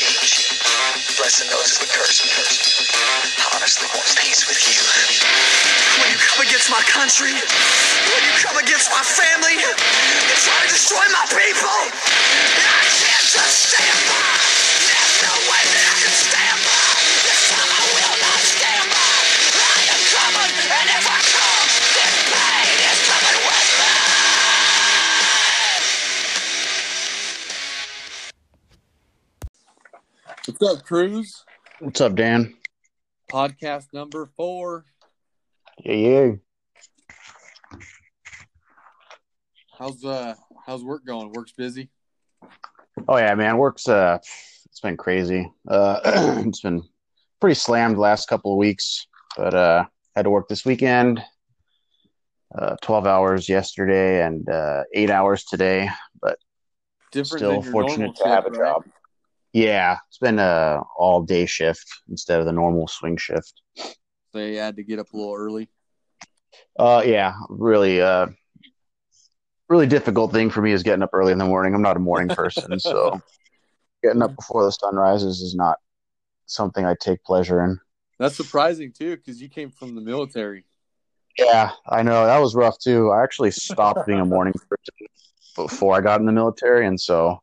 Blessing those who curse me. Honestly want peace with you. When you come against my country, when you come against my family, you try to destroy my people, and I can't just stand What's up, Cruz? What's up, Dan? Podcast number four. Yeah, yeah. How's uh how's work going? Work's busy. Oh yeah, man. Work's uh, it's been crazy. Uh, it's been pretty slammed the last couple of weeks, but uh, had to work this weekend. Uh, twelve hours yesterday and uh, eight hours today, but Different still fortunate to have a shift, right? job. Yeah, it's been a all day shift instead of the normal swing shift. So you had to get up a little early. Uh, yeah, really, uh, really difficult thing for me is getting up early in the morning. I'm not a morning person, so getting up before the sun rises is not something I take pleasure in. That's surprising too, because you came from the military. Yeah, I know that was rough too. I actually stopped being a morning person before I got in the military, and so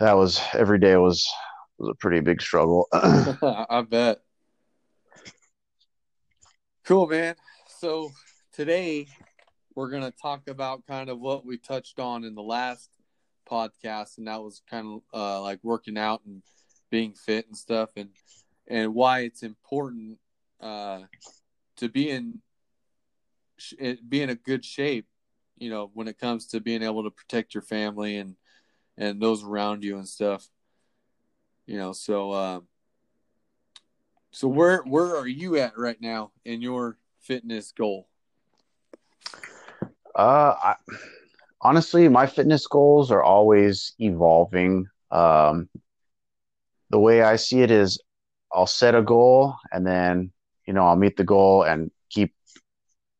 that was every day was was a pretty big struggle. I bet. Cool, man. So today we're gonna talk about kind of what we touched on in the last podcast, and that was kind of uh, like working out and being fit and stuff, and and why it's important uh, to be in sh- be in a good shape. You know, when it comes to being able to protect your family and and those around you and stuff. You know, so. Uh, so where where are you at right now in your fitness goal? Uh, I, honestly, my fitness goals are always evolving. Um, the way I see it is, I'll set a goal and then you know I'll meet the goal and keep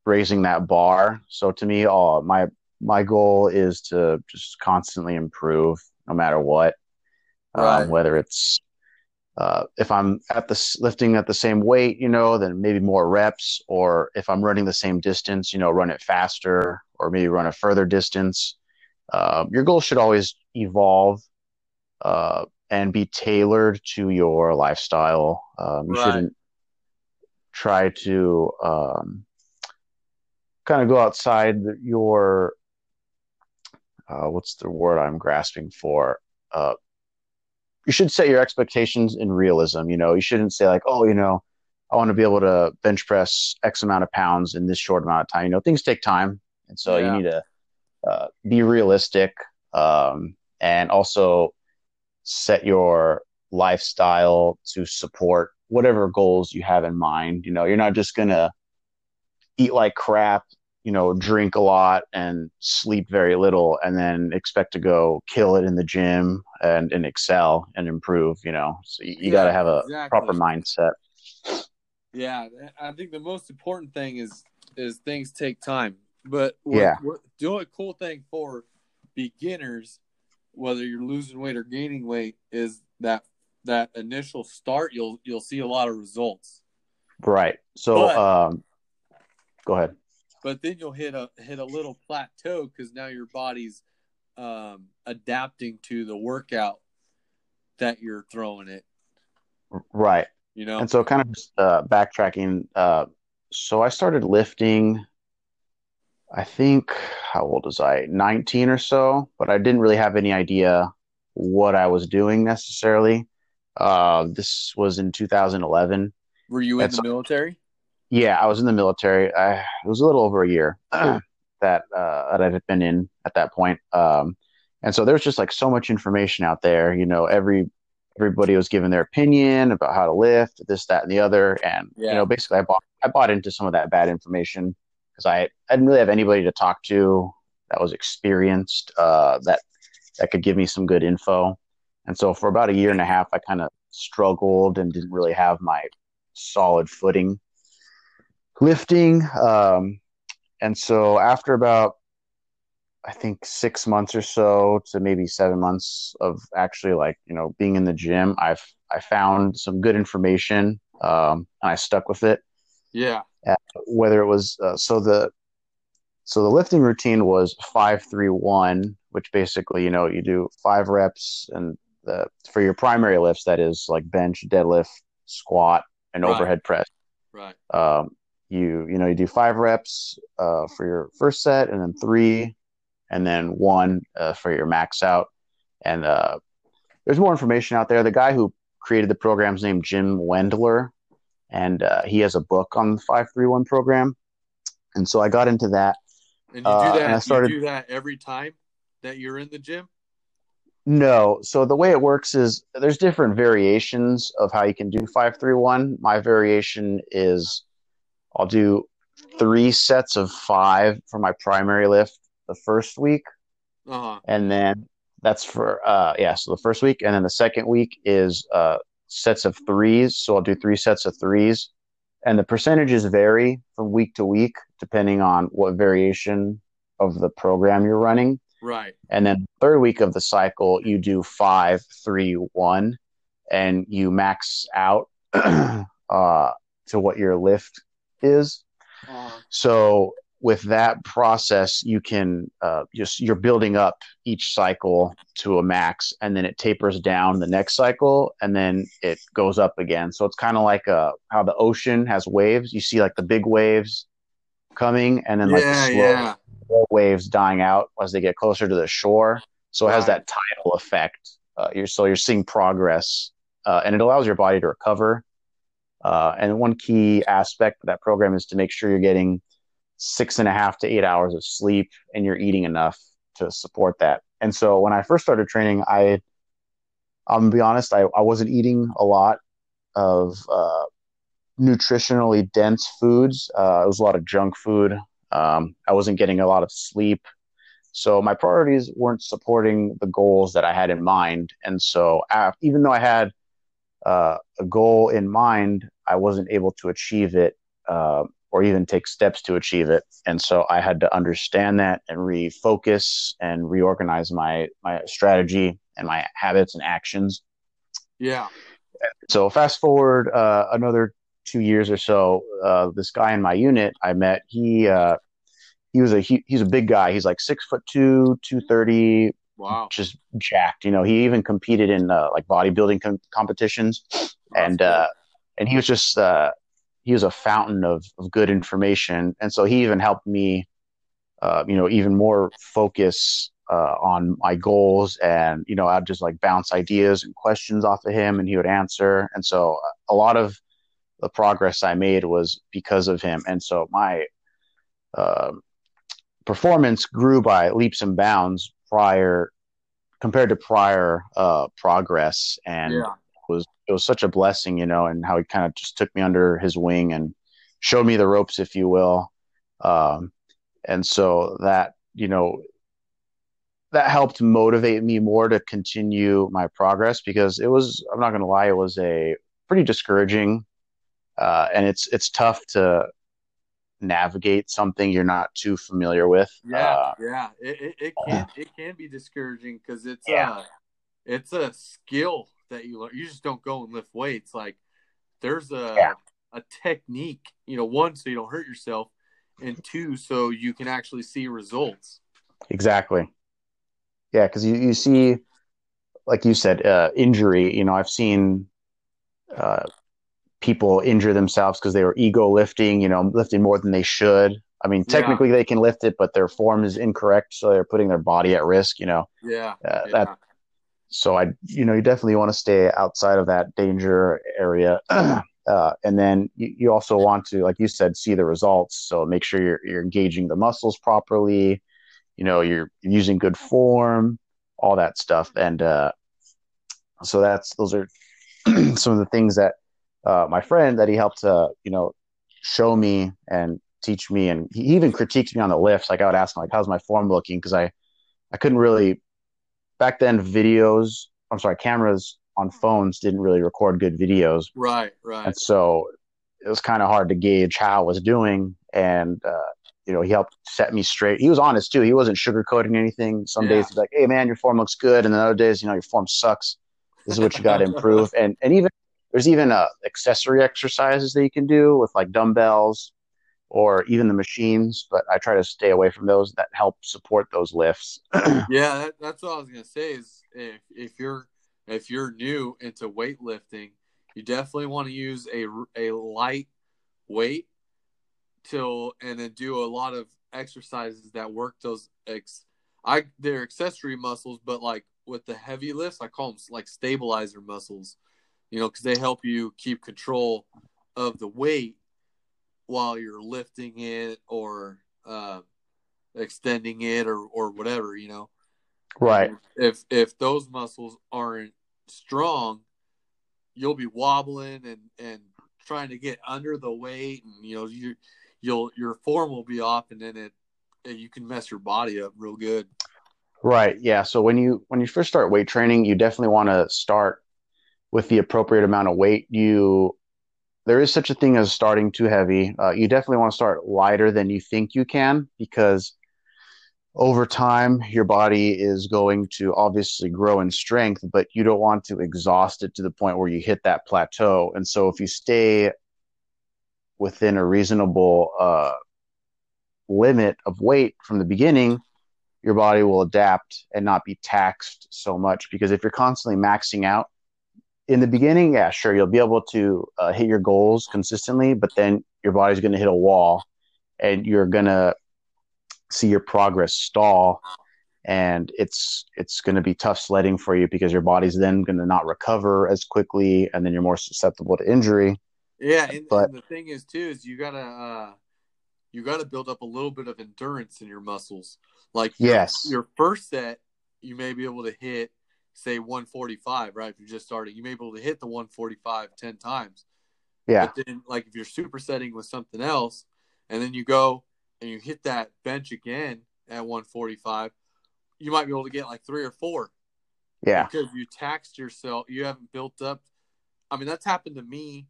raising that bar. So to me, all my my goal is to just constantly improve, no matter what. Right. Um, whether it's uh, if I'm at the lifting at the same weight, you know, then maybe more reps, or if I'm running the same distance, you know, run it faster, or maybe run a further distance. Uh, your goal should always evolve uh, and be tailored to your lifestyle. Um, you Right. shouldn't try to um, kind of go outside your uh, what's the word I'm grasping for? Uh, you should set your expectations in realism. You know, you shouldn't say like, oh, you know, I want to be able to bench press X amount of pounds in this short amount of time. You know, things take time, and so Yeah. you need to uh, be realistic um, and also set your lifestyle to support whatever goals you have in mind. You know, you're not just gonna eat like crap, you know, drink a lot and sleep very little, and then expect to go kill it in the gym and, and excel and improve. You know, so you, you got to have a exactly. proper mindset. Yeah, I think the most important thing is is things take time. But what, Yeah. what, the only cool thing for beginners, whether you're losing weight or gaining weight, is that that initial start you'll you'll see a lot of results. Right. So, But- um, go ahead. But then you'll hit a hit a little plateau because now your body's um, adapting to the workout that you're throwing it. Right. You know, And so, kind of just uh, backtracking. Uh, so, I started lifting. I think how old was I? 19 or so, but I didn't really have any idea what I was doing necessarily. Uh, this was in 2011. were you in that's- the military? Yeah, I was in the military. I, it was a little over a year that uh, that I had been in at that point. Um, and so there's just like so much information out there. You know, every everybody was giving their opinion about how to lift, this, that, and the other. And Yeah. you know, basically, I bought I bought into some of that bad information because I, I didn't really have anybody to talk to that was experienced uh, that that could give me some good info. And so for about a year and a half, I kind of struggled and didn't really have my solid footing lifting. Um, and so after about I think six months or so to maybe seven months of actually like you know being in the gym, I've I found some good information um, and I stuck with it. Yeah. Uh, whether it was uh, so the so the lifting routine was five three one, which basically you know you do five reps and the for your primary lifts that is like bench, deadlift, squat, and Right. overhead press. Right. Um, you you know you do five reps uh, for your first set, and then three, and then one uh, for your max out. And uh, there's more information out there. The guy who created the program's named Jim Wendler, and uh, he has a book on the five three one program. And so I got into that. And you Uh, do that. and I started- You do that every time that you're in the gym. No, so the way it works is there's different variations of how you can do five three one. My variation is I'll do three sets of five for my primary lift the first week. Uh huh. and then that's for uh yeah so the first week and then the second week is uh sets of threes so i'll do three sets of threes and the percentages vary from week to week depending on what variation of the program you're running Right. and then third week of the cycle you do five three one and you max out uh to what your lift is Uh-huh. so with that process, you can uh, just you're building up each cycle to a max, and then it tapers down the next cycle, and then it goes up again. So it's kind of like uh, how the ocean has waves. You see like the big waves coming, and then like the slow Yeah. slow waves dying out as they get closer to the shore. So it has Right. that tidal effect. Uh, you're so you're seeing progress, uh, and it allows your body to recover. Uh, and one key aspect of that program is to make sure you're getting six and a half to eight hours of sleep and you're eating enough to support that. And so when I first started training, I, I'm gonna be honest, I, I wasn't eating a lot of uh, nutritionally dense foods. Uh, it was a lot of junk food. Um, I wasn't getting a lot of sleep. So my priorities weren't supporting the goals that I had in mind. And so uh, even though I had uh, a goal in mind, I wasn't able to achieve it uh, or even take steps to achieve it. And so I had to understand that and refocus and reorganize my my strategy and my habits and actions. Yeah. So fast forward uh, another two years or so, uh, this guy in my unit I met, he uh, he was a he, he's a big guy. He's like six foot two, two thirty, Wow. just jacked. You know, he even competed in uh, like bodybuilding com- competitions, and uh, and he was just uh, he was a fountain of, of good information, and so he even helped me, uh, you know, even more focus uh, on my goals, and you know, I'd just like bounce ideas and questions off of him, and he would answer, and so uh, a lot of the progress I made was because of him, and so my uh, performance grew by leaps and bounds prior compared to prior uh, progress, and yeah. was it was such a blessing, you know, and how he kind of just took me under his wing and showed me the ropes, if you will. Um, and so that, you know, that helped motivate me more to continue my progress because it was, I'm not going to lie, it was a pretty discouraging. Uh, and it's, it's tough to navigate something you're not too familiar with. Yeah, Uh, yeah. It, it, it can it can be discouraging because it's Yeah. uh it's a skill that you learn. You just don't go and lift weights. Like there's a Yeah. a technique. You know, one so you don't hurt yourself, and two so you can actually see results. Exactly. Yeah, because you, you see, like you said, uh, injury. You know, I've seen uh, people injure themselves because they were ego lifting, you know, lifting more than they should. I mean, Yeah. technically they can lift it, but their form is incorrect, so they're putting their body at risk. You know, Yeah, uh, yeah. that. So I, you know, you definitely want to stay outside of that danger area. Uh, and then you, you also want to, like you said, see the results. So make sure you're you're engaging the muscles properly. You know, you're using good form, all that stuff. And uh, so that's those are some of the things that uh, my friend that he helped uh, you know show me and teach me, and he even critiqued me on the lifts. Like I would ask him, like, "How's my form looking?" Because I I couldn't really back then videos. I'm sorry, cameras on phones didn't really record good videos, right, right. and so it was kind of hard to gauge how I was doing. And uh, you know, he helped set me straight. He was honest too. He wasn't sugarcoating anything. Some Yeah. days he's like, "Hey, man, your form looks good," and then other days, you know, your form sucks. This is what you got to improve. And and even there's even uh, accessory exercises that you can do with like dumbbells or even the machines. But I try to stay away from those that help support those lifts. Yeah, that, that's what I was gonna say. Is if if you're if you're new into weightlifting, you definitely want to use a a light weight till and then do a lot of exercises that work those ex. I they're accessory muscles, but like with the heavy lifts, I call them like stabilizer muscles. You know, because they help you keep control of the weight while you're lifting it or uh, extending it or or whatever. You know. right. If if those muscles aren't strong, you'll be wobbling and and trying to get under the weight, and you know you you'll your form will be off, and then it you can mess your body up real good. Right. Yeah. So when you when you first start weight training, you definitely want to start with the appropriate amount of weight. You there is such a thing as starting too heavy. Uh, you definitely want to start lighter than you think you can because over time your body is going to obviously grow in strength, but you don't want to exhaust it to the point where you hit that plateau. And so if you stay within a reasonable uh, limit of weight from the beginning, your body will adapt and not be taxed so much. Because if you're constantly maxing out in the beginning, yeah, sure, you'll be able to uh, hit your goals consistently, but then your body's going to hit a wall and you're going to see your progress stall. And it's it's going to be tough sledding for you because your body's then going to not recover as quickly, and then you're more susceptible to injury. Yeah, and, But- and the thing is too is you gotta uh, you gotta build up a little bit of endurance in your muscles. Like your- Yes. your first set, you may be able to hit say 145, right? If you're just starting, you may be able to hit the 145 10 times. Yeah, But then, like if you're supersetting with something else, and then you go and you hit that bench again at 145, you might be able to get like three or four yeah, because you taxed yourself. You haven't built up. I mean, that's happened to me,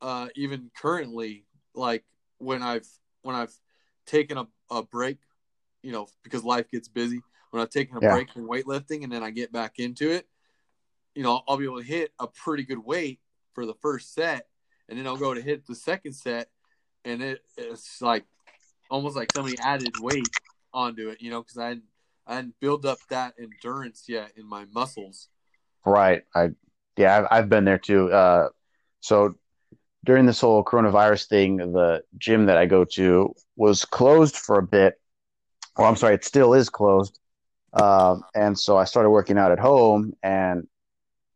uh, even currently. Like when I've when I've taken a, a break, you know, because life gets busy. When I've taken a Yeah. break from weightlifting and then I get back into it, you know, I'll be able to hit a pretty good weight for the first set, and then I'll go to hit the second set, and it, it's like almost like somebody added weight onto it, you know, because I hadn't, I hadn't built up that endurance yet in my muscles. Right. I yeah, I've, I've been there too. Uh, so during this whole coronavirus thing, the gym that I go to was closed for a bit. Well, I'm sorry, it still is closed. Um, and so I started working out at home, and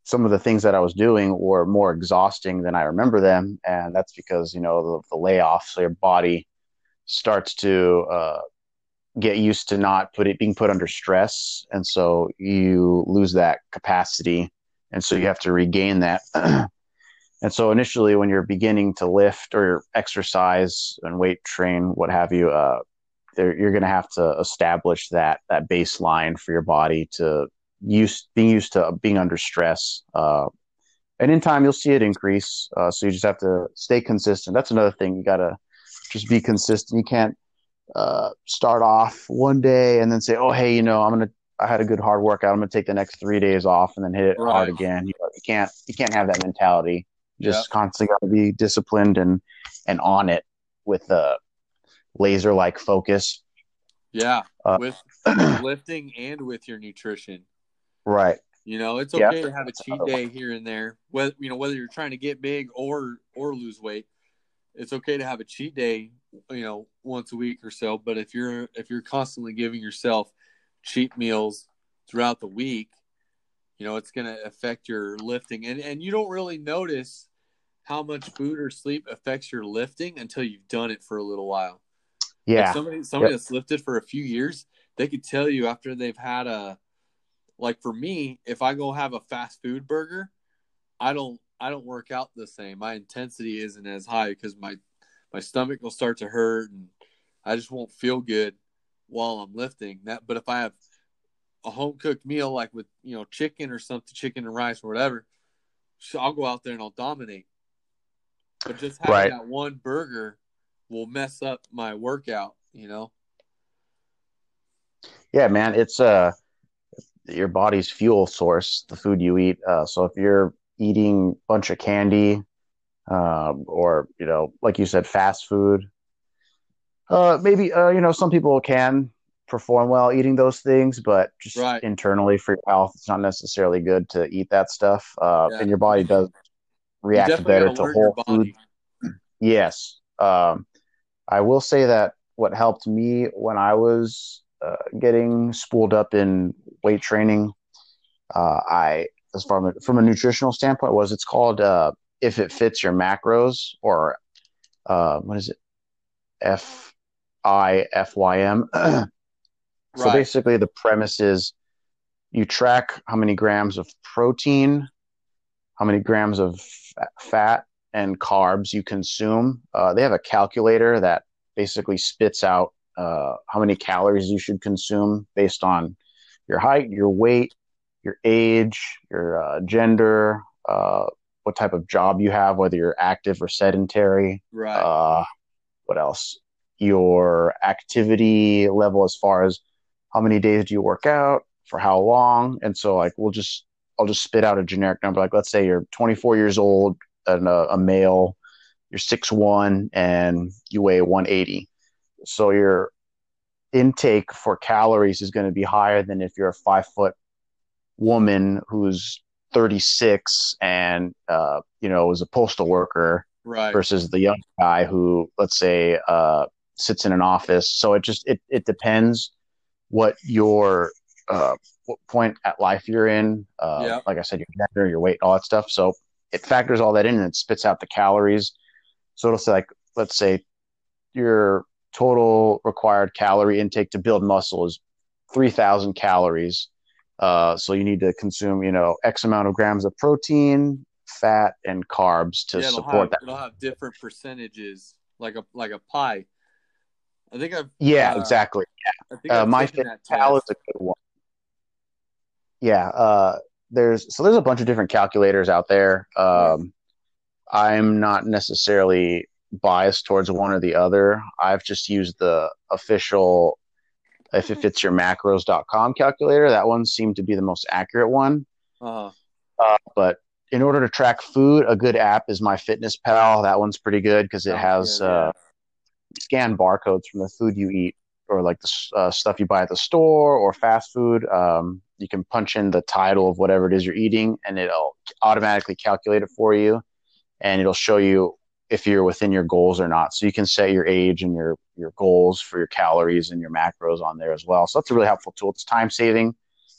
some of the things that I was doing were more exhausting than I remember them, and that's because you know the, the layoff, so your body starts to uh, get used to not put it being put under stress, and so you lose that capacity, and so you have to regain that. and so initially, when you're beginning to lift or exercise and weight train, what have you, uh, there, you're going to have to establish that that baseline for your body to use being used to being under stress. Uh, and in time, you'll see it increase. Uh, so you just have to stay consistent. That's another thing. You got to just be consistent. You can't uh, start off one day and then say, "Oh, hey, you know, I'm gonna. I had a good hard workout. I'm gonna take the next three days off and then hit it Right. hard again." You, know, you can't. You can't have that mentality. You Just constantly got to be disciplined and and on it with a laser like focus. Yeah, Uh, with lifting and with your nutrition. Right. You know, it's Yeah. okay to have a cheat day here and there. Whether you know whether you're trying to get big or or lose weight, it's okay to have a cheat day. You know, once a week or so. But if you're if you're constantly giving yourself cheat meals throughout the week, you know it's going to affect your lifting, and and you don't really notice how much food or sleep affects your lifting until you've done it for a little while. Like Yeah. somebody somebody Yep. that's lifted for a few years, they could tell you after they've had a like for me, if I go have a fast food burger, I don't I don't work out the same. My intensity isn't as high because my my stomach will start to hurt and I just won't feel good while I'm lifting. That but if I have a home cooked meal like with you know chicken or something, chicken and rice or whatever, so I'll go out there and I'll dominate. But just having Right. that one burger will mess up my workout. you know. Yeah, man, it's uh your body's fuel source, the food you eat. Uh, so if you're eating a bunch of candy, um, or you know, like you said, fast food, uh, maybe uh, you know, some people can perform well eating those things, but just Right. internally for your health, it's not necessarily good to eat that stuff. Uh, Yeah. and your body does react better to whole food. Yes. Um, I will say that what helped me when I was uh, getting spooled up in weight training, uh, I, as far from a, from a nutritional standpoint, was it's called uh, if it fits your macros or uh, what is it? F I F Y M. So Right. basically, the premise is you track how many grams of protein, how many grams of fat, and carbs you consume. Uh, they have a calculator that basically spits out uh, how many calories you should consume based on your height, your weight, your age, your uh, gender, uh, what type of job you have, whether you're active or sedentary. Right. Uh, what else? Your activity level as far as how many days do you work out, for how long, and so like we'll just I'll just spit out a generic number. Like let's say you're 24 years old and a, a male, you're 6'1 and you weigh 180. So your intake for calories is going to be higher than if you're a five foot woman who's 36 and uh, you know is a postal worker right. versus the young guy who let's say uh, sits in an office so it just it, it depends what your uh, what point at life you're in uh, Yeah. like i said your gender your weight all that stuff so it factors all that in and it spits out the calories. So it'll say like let's say your total required calorie intake to build muscle is 3000 calories. Uh, so you need to consume you know x amount of grams of protein fat and carbs to yeah, support have, that. It'll have different percentages, like a like a pie. I think I've yeah uh, exactly. I think uh, my Pal is a good one. Yeah, uh, there's so there's a bunch of different calculators out there. Um, I'm not necessarily biased towards one or the other. I've just used the official if it fits your macros.com calculator. That one seemed to be the most accurate one. Uh-huh. Uh, but in order to track food, a good app is My Fitness Pal. That one's pretty good because it Sounds has yeah. uh, scan barcodes from the food you eat or like the uh, stuff you buy at the store or fast food. Um, you can punch in the title of whatever it is you're eating, and it'll automatically calculate it for you, and it'll show you if you're within your goals or not. So you can set your age and your your goals for your calories and your macros on there as well. So that's a really helpful tool. It's time saving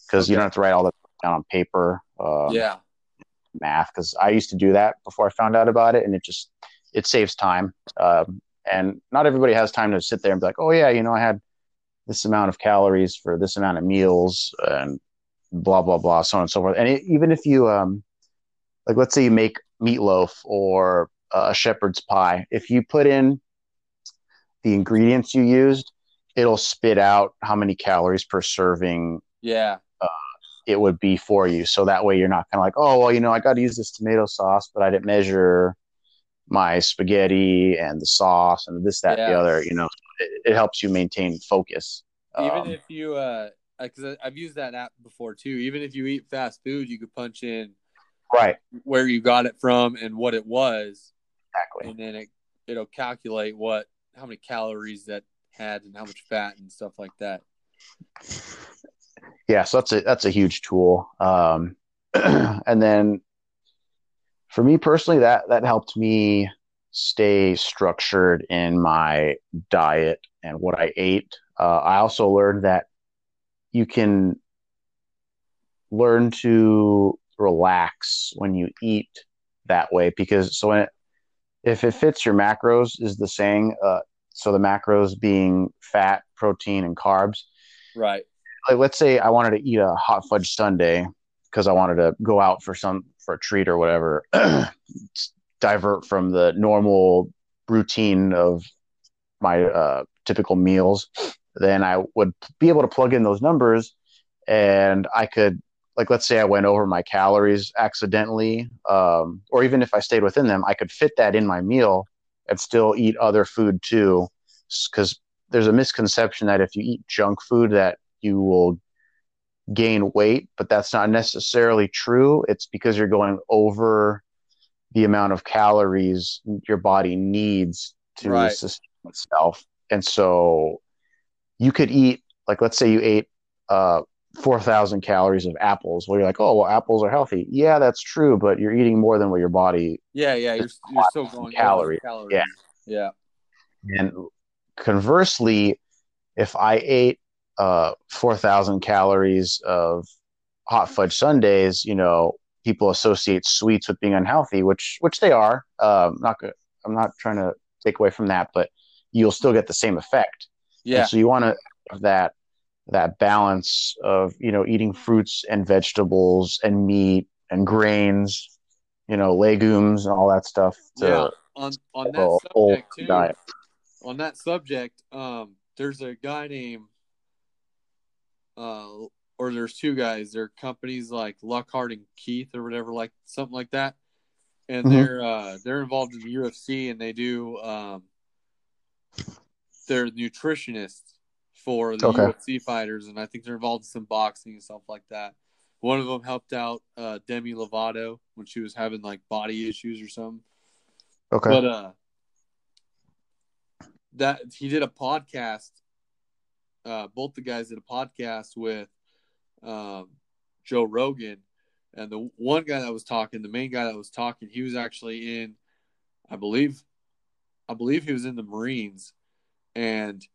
because you don't have to write all that down on paper. Um, yeah. math because I used to do that before I found out about it, and it just it saves time. Um, and not everybody has time to sit there and be like, oh yeah, you know, I had this amount of calories for this amount of meals and blah blah blah, so on and so forth. And it, even if you um, like, let's say you make meatloaf or uh, a shepherd's pie, if you put in the ingredients you used, it'll spit out how many calories per serving Yeah. it would be for you. So that way you're not kind of like, oh, well, you know, I got to use this tomato sauce, but I didn't measure my spaghetti and the sauce and this, that, the other. You know, it, it helps you maintain focus. Even Um, if you uh because I've used that app before too. Even if you eat fast food, you could punch in right, where you got it from and what it was, exactly. and then it it'll calculate what how many calories that had and how much fat and stuff like that. Yeah, so that's a that's a huge tool. Um, and then for me personally, that that helped me stay structured in my diet and what I ate. Uh, I also learned that you can learn to relax when you eat that way because so when it, if it fits your macros is the saying uh, so the macros being fat protein and carbs Right. like let's say I wanted to eat a hot fudge sundae because I wanted to go out for some for a treat or whatever, divert from the normal routine of my uh, typical meals, then I would be able to plug in those numbers, and I could like let's say I went over my calories accidentally, um, or even if I stayed within them, I could fit that in my meal and still eat other food too, because there's a misconception that if you eat junk food that you will gain weight, but that's not necessarily true. It's because you're going over the amount of calories your body needs to Right. sustain itself. And so you could eat, like, let's say you ate uh, 4,000 calories of apples. Well, you're like, oh, well, apples are healthy. Yeah, that's true, but you're eating more than what your body. Yeah, yeah, you're you're still going Calories. Calories. Yeah. Yeah. And conversely, if I ate uh, 4,000 calories of hot fudge sundaes, you know, people associate sweets with being unhealthy, which which they are. Um, not good. I'm not trying to take away from that, but you'll still get the same effect. Yeah. And so you want to have that that balance of you know eating fruits and vegetables and meat and grains, you know, legumes and all that stuff to yeah. On on that subject too. diet. On that subject, um, there's a guy named uh or there's two guys. They're companies like Lockhart and Keith or whatever, like something like that. And Mhm. they're uh they're involved in the UFC and they do um they're nutritionists for the Okay. UFC fighters and I think they're involved in some boxing and stuff like that. One of them helped out uh Demi Lovato when she was having like body issues or something. Okay. But uh that he did a podcast. Uh both the guys did a podcast with um Joe Rogan and the one guy that was talking, the main guy that was talking, he was actually in I believe I believe he was in the Marines and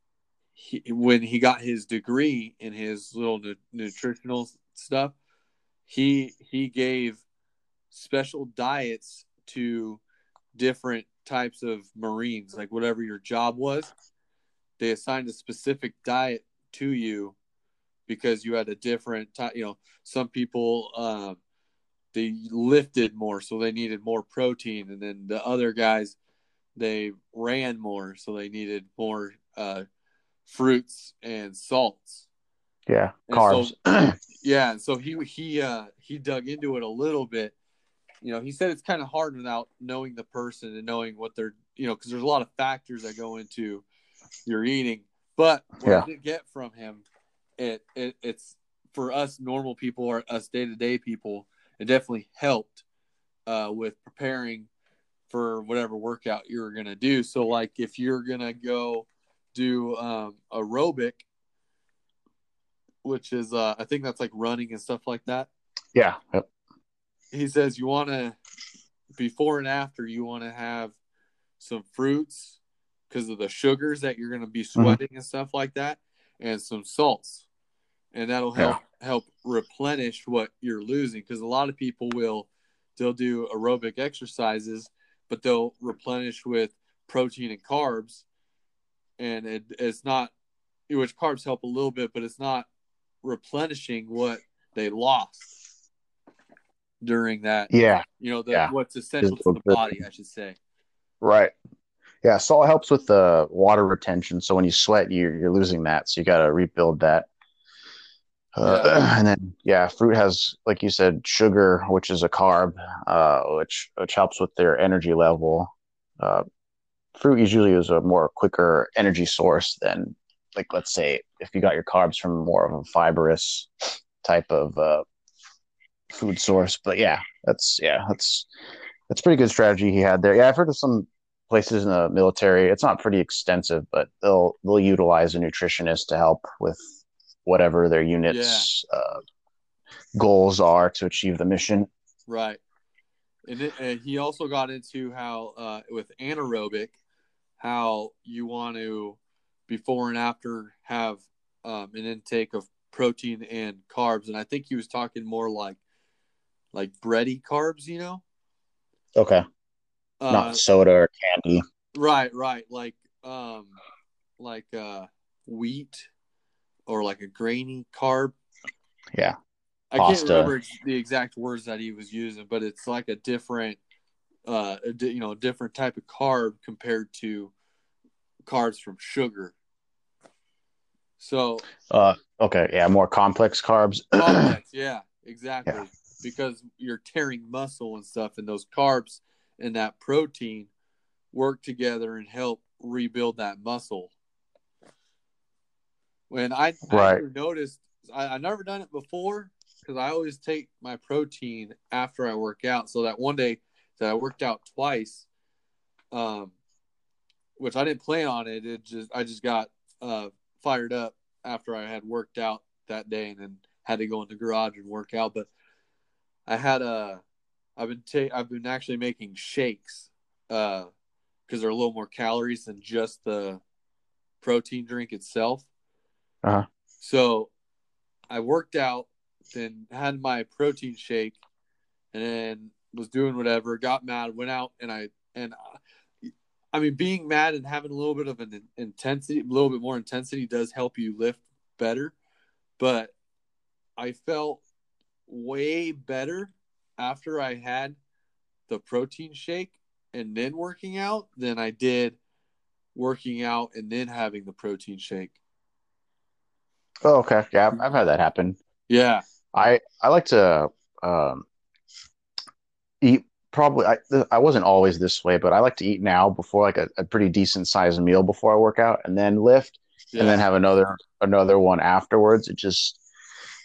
he, when he got his degree in his little nu- nutritional stuff, he he gave special diets to different types of Marines, like whatever your job was. They assigned a specific diet to you because you had a different type. You know, some people um, they lifted more, so they needed more protein, and then the other guys they ran more, so they needed more uh, fruits and salts. yeah. and Carbs. Yeah, so he he uh he dug into it a little bit. You know, he said it's kind of hard without knowing the person and knowing what they're, you know, because there's a lot of factors that go into your eating. But what Yeah. I did get from him, it, it it's for us normal people or us day to day people, it definitely helped uh, with preparing for whatever workout you're gonna do. So, like, if you're gonna go do um, aerobic, which is uh, I think that's like running and stuff like that. yeah. Yep. He says you want to before and after you want to have some fruits because of the sugars that you're going to be sweating and stuff like that, and some salts, and that'll help help replenish what you're losing. Because a lot of people will they'll do aerobic exercises, but they'll replenish with protein and carbs, and it, it's not which carbs help a little bit, but it's not replenishing what they lost during that. Yeah. You know, the, Yeah. what's essential to the body, I should say. Right. Yeah. Salt helps with the water retention. So when you sweat, you're, you're losing that. So you got to rebuild that. Uh, And then, yeah, fruit has, like you said, sugar, which is a carb, uh, which which helps with their energy level. Uh, fruit usually is a more quicker energy source than, like, let's say, if you got your carbs from more of a fibrous type of uh, food source. But yeah, that's yeah, that's that's pretty good strategy he had there. Yeah, I've heard of some places in the military. It's not pretty extensive, but they'll they'll utilize a nutritionist to help with whatever their units uh, goals are to achieve the mission. Right. And, it, and he also got into how uh, with anaerobic, how you want to before and after have um, an intake of protein and carbs, and I think he was talking more like like bready carbs, you know. Okay, Uh, not soda or candy. Right, right. Like um like uh wheat or like a grainy carb. Yeah. I can't remember the exact words that he was using, but it's like a different uh you know, different type of carb compared to carbs from sugar. So Uh, okay, yeah, more complex carbs. complex, yeah, exactly. Yeah. Because you're tearing muscle and stuff, and those carbs and that protein work together and help rebuild that muscle. When I, Right. I noticed I, I never done it before because I always take my protein after I work out. So that one day that I worked out twice, um, which I didn't plan on it. It just I just got uh, fired up after I had worked out that day and then had to go in the garage and work out. But I had a I've been ta- I've been actually making shakes because they're a little more calories than just the protein drink itself. Uh-huh. So I worked out, then had my protein shake, and then was doing whatever. Got mad, went out, and I and uh, I mean, being mad and having a little bit of an intensity, a little bit more intensity, does help you lift better. But I felt way better after I had the protein shake and then working out than I did working out and then having the protein shake. Oh, okay. Yeah, I've, I've had that happen. Yeah. I I like to um, eat probably I I wasn't always this way, but I like to eat now before like a, a pretty decent sized meal before I work out and then lift yeah. and then have another another one afterwards. It just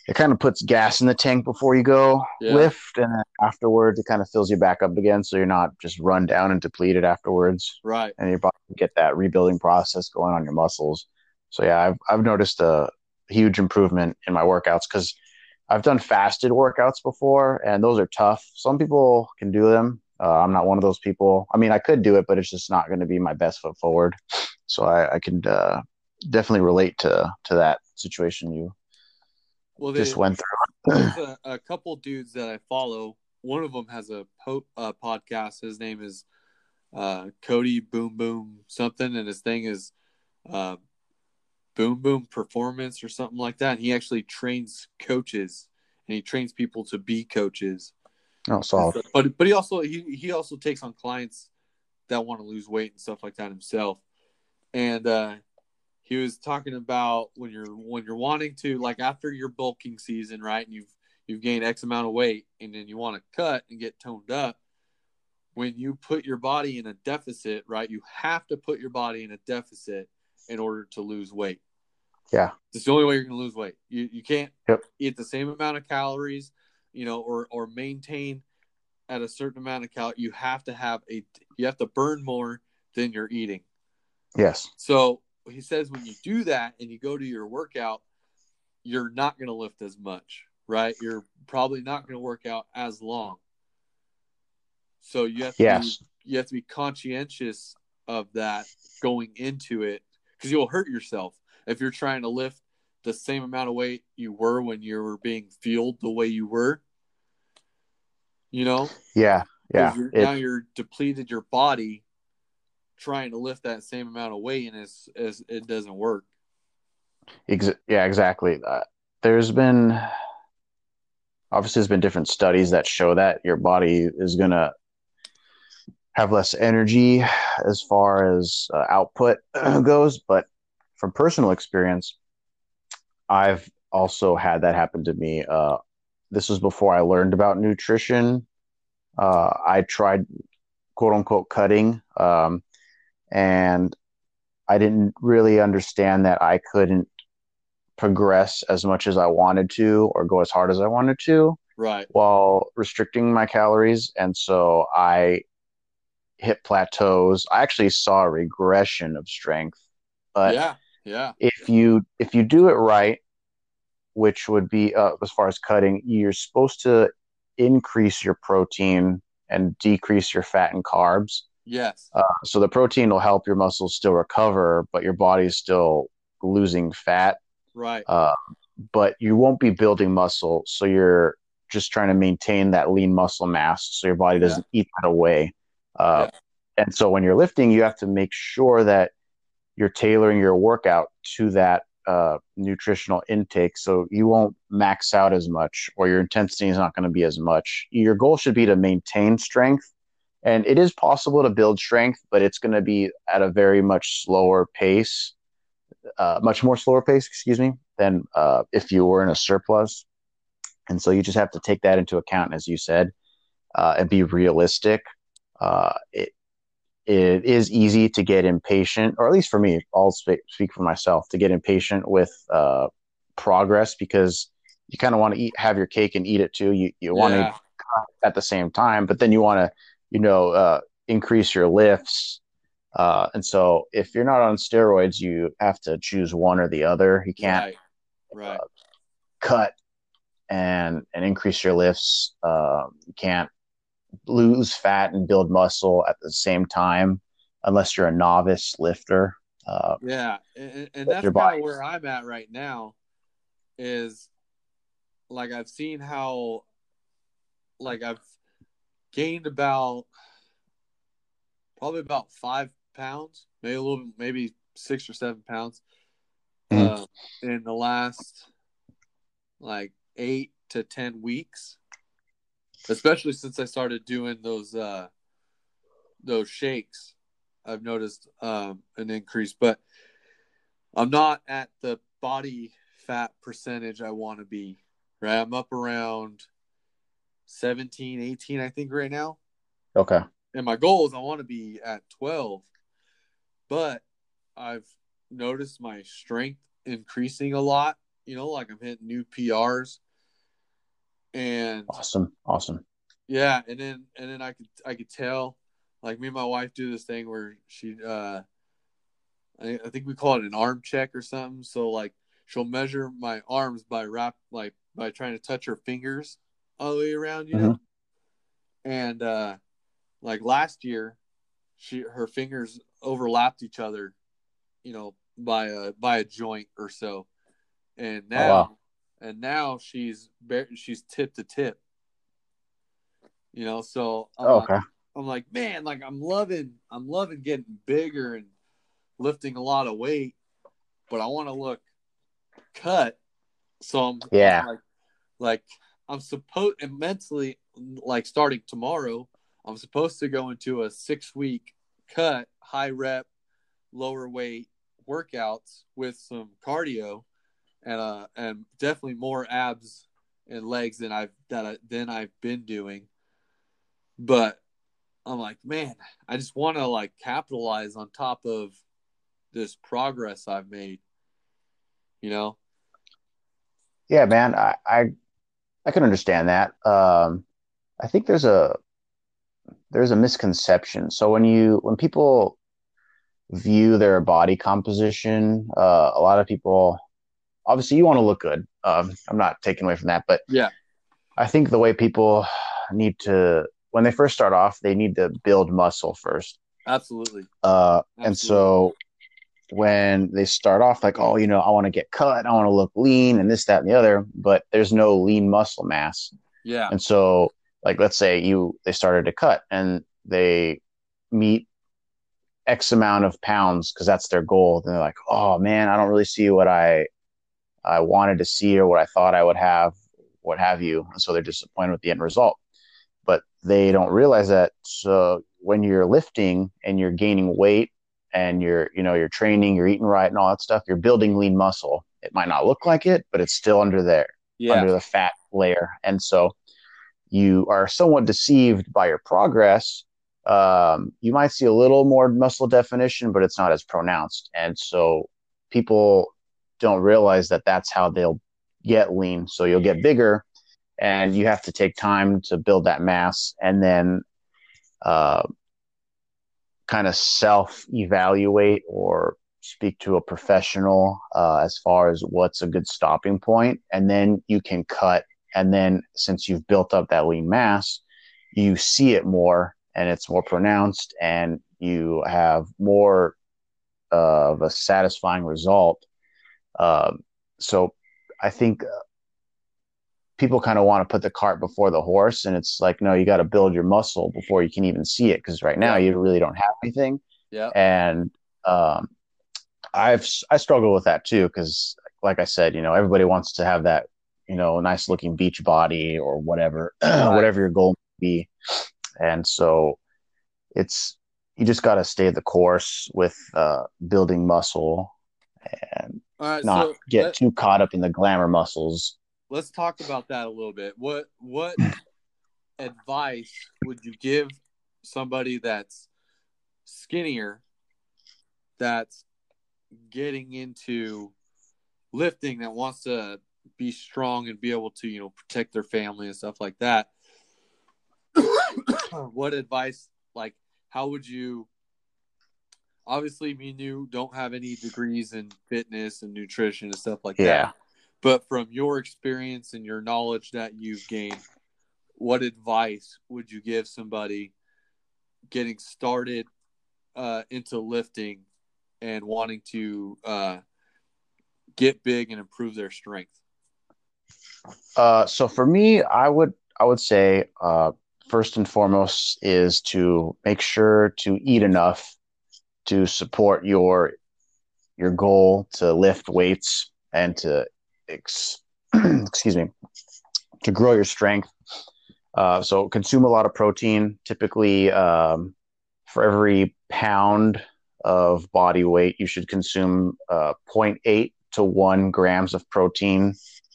it kind of puts gas in the tank before you go Yeah. lift and then afterwards it kind of fills you back up again so you're not just run down and depleted afterwards right. and can get that rebuilding process going on your muscles. So yeah, I've I've noticed a huge improvement in my workouts because I've done fasted workouts before, and those are tough. Some people can do them. Uh, I'm not one of those people. I mean, I could do it, but it's just not going to be my best foot forward. So I, I can uh, definitely relate to to that situation you Well, just went through. there's a, a couple dudes that I follow. One of them has a po- uh, podcast. His name is uh, Cody Boom Boom something, and his thing is uh, Boom Boom Performance or something like that. And he actually trains coaches, and he trains people to be coaches. Oh, solid. But but he also he he also takes on clients that want to lose weight and stuff like that himself. And uh, he was talking about when you're when you're wanting to like after your bulking season, right? And you've you've gained X amount of weight, and then you want to cut and get toned up. When you put your body in a deficit, right? You have to put your body in a deficit in order to lose weight. Yeah. It's the only way you're going to lose weight. You you can't Yep. eat the same amount of calories, you know, or or maintain at a certain amount of cal. You have to have a you have to burn more than you're eating. Yes. So he says when you do that and you go to your workout, you're not going to lift as much, right? You're probably not going to work out as long. So you have to Yes. be, you have to be conscientious of that going into it because you'll hurt yourself if you're trying to lift the same amount of weight you were when you were being fueled the way you were. You know, Yeah. Yeah. you're, now you're depleted your body trying to lift that same amount of weight, and it's, it's it doesn't work. Ex- yeah, exactly. Uh, there's been obviously there's been different studies that show that your body is gonna have less energy as far as uh, output goes, but from personal experience, I've also had that happen to me. Uh, this was before I learned about nutrition. Uh, I tried quote unquote cutting, um, and I didn't really understand that I couldn't progress as much as I wanted to or go as hard as I wanted to Right. while restricting my calories. And so I hit plateaus. I actually saw a regression of strength. But yeah. Yeah. if you if you do it right, which would be uh, as far as cutting, you're supposed to increase your protein and decrease your fat and carbs. Yes. Uh, so the protein will help your muscles still recover, but your body's still losing fat Right. uh, but you won't be building muscle. So you're just trying to maintain that lean muscle mass so your body doesn't eat that away. Uh, And so when you're lifting, you have to make sure that you're tailoring your workout to that uh, nutritional intake so you won't max out as much or your intensity is not going to be as much. Your goal should be to maintain strength. And it is possible to build strength, but it's going to be at a very much slower pace uh, much more slower pace, excuse me, than uh, if you were in a surplus. And so you just have to take that into account, as you said, uh, and be realistic. Uh, it it is easy to get impatient, or at least for me, I'll speak, speak for myself, to get impatient with uh, progress because you kind of want to eat, have your cake and eat it too. You you want to Yeah. at the same time, but then you want to, you know, uh, increase your lifts. Uh, and so if you're not on steroids, you have to choose one or the other. You can't Right. Right. cut and and increase your lifts. Uh, you can't lose fat and build muscle at the same time unless you're a novice lifter. Uh, Yeah, and, and- that's kind of where I'm at right now. Is like I've seen how, like I've gained about probably about five pounds, maybe a little, maybe six or seven pounds, Mhm. uh, in the last like eight to ten weeks. Especially since I started doing those uh, those shakes, I've noticed um, an increase, but I'm not at the body fat percentage I want to be. Right, I'm up around 17, 18, I think, right now. okay. And my goal is I want to be at 12, but I've noticed my strength increasing a lot. You know, like I'm hitting new PRs, and Awesome. Awesome. yeah, and then and then I could I could tell, like me and my wife do this thing where she uh, I, I think we call it an arm check or something. So like she'll measure my arms by wrap like by trying to touch her fingers all the way around, you know. And uh, like last year, she her fingers overlapped each other, you know, by a by a joint or so. And Oh, now, wow. And now she's bare, she's tip to tip. You know, so I'm Oh, like. I'm like, man, like I'm loving, I'm loving getting bigger and lifting a lot of weight, but I want to look cut. So I'm, Yeah. I'm like, like I'm supposed and mentally, like starting tomorrow, I'm supposed to go into a six week cut, high rep, lower weight workouts with some cardio, and uh, and definitely more abs and legs than I've that I, than I've been doing. But I'm like, man, I just want to like capitalize on top of this progress I've made. You know? Yeah, man. I, I I can understand that. Um, I think there's a there's a misconception. So when you when people view their body composition, uh, a lot of people obviously you want to look good. Um, I'm not taking away from that, but Yeah. I think the way people need to when they first start off, they need to build muscle first. Absolutely. Uh, and so when they start off like, oh, you know, I want to get cut, I want to look lean, and this, that, and the other, but there's no lean muscle mass. Yeah. And so, like, let's say you they started to cut and they meet X amount of pounds because that's their goal. Then they're like, oh man, I don't really see what I I wanted to see or what I thought I would have, what have you. And so they're disappointed with the end result. But they don't realize that so when you're lifting and you're gaining weight and you're, you know, you're training, you're eating right and all that stuff, you're building lean muscle. It might not look like it, but it's still under there Yeah. under the fat layer. And so you are somewhat deceived by your progress. Um, you might see a little more muscle definition, but it's not as pronounced. And so people don't realize that that's how they'll get lean. So you'll get bigger and you have to take time to build that mass and then uh, kind of self evaluate or speak to a professional uh, as far as what's a good stopping point. And then you can cut. And then since you've built up that lean mass you see it more and it's more pronounced and you have more of a satisfying result um, so i think uh, people kind of want to put the cart before the horse and it's like no you got to build your muscle before you can even see it because right now you really don't have anything Yeah. and um, I've I struggle with that too because, like I said, you know, everybody wants to have that, you know, nice looking beach body or whatever, Right. whatever your goal may be, and so it's you just got to stay the course with uh, building muscle and right. not so get let, too caught up in the glamour muscles. let's talk about that a little bit. What what advice would you give somebody that's skinnier that's getting into lifting that wants to be strong and be able to you know protect their family and stuff like that what advice like how would you obviously me and you don't have any degrees in fitness and nutrition and stuff like Yeah. that but from your experience and your knowledge that you've gained what advice would you give somebody getting started uh, into lifting and wanting to uh, get big and improve their strength Uh, so for me, I would I would say uh, first and foremost is to make sure to eat enough to support your your goal to lift weights and to ex- excuse me to grow your strength. Uh, so consume a lot of protein. Typically, um, for every pound of body weight, you should consume uh, 0.8 to 1 grams of protein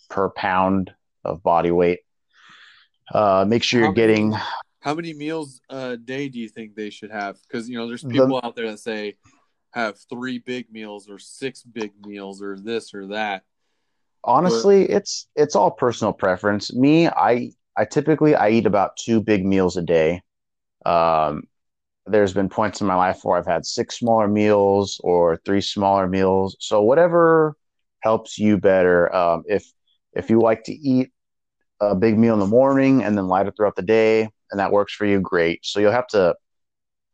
per pound of body weight. Uh, make sure you're getting how many meals a day do you think they should have? Because you know there's The- people out there that say have three big meals or six big meals or this or that. Honestly it's it's all personal preference. Me i i typically i eat about two big meals a day. Um there's been points in my life where i've had six smaller meals or three smaller meals. So whatever helps you better um if if you like to eat a big meal in the morning and then lighter throughout the day and that works for you great so you'll have to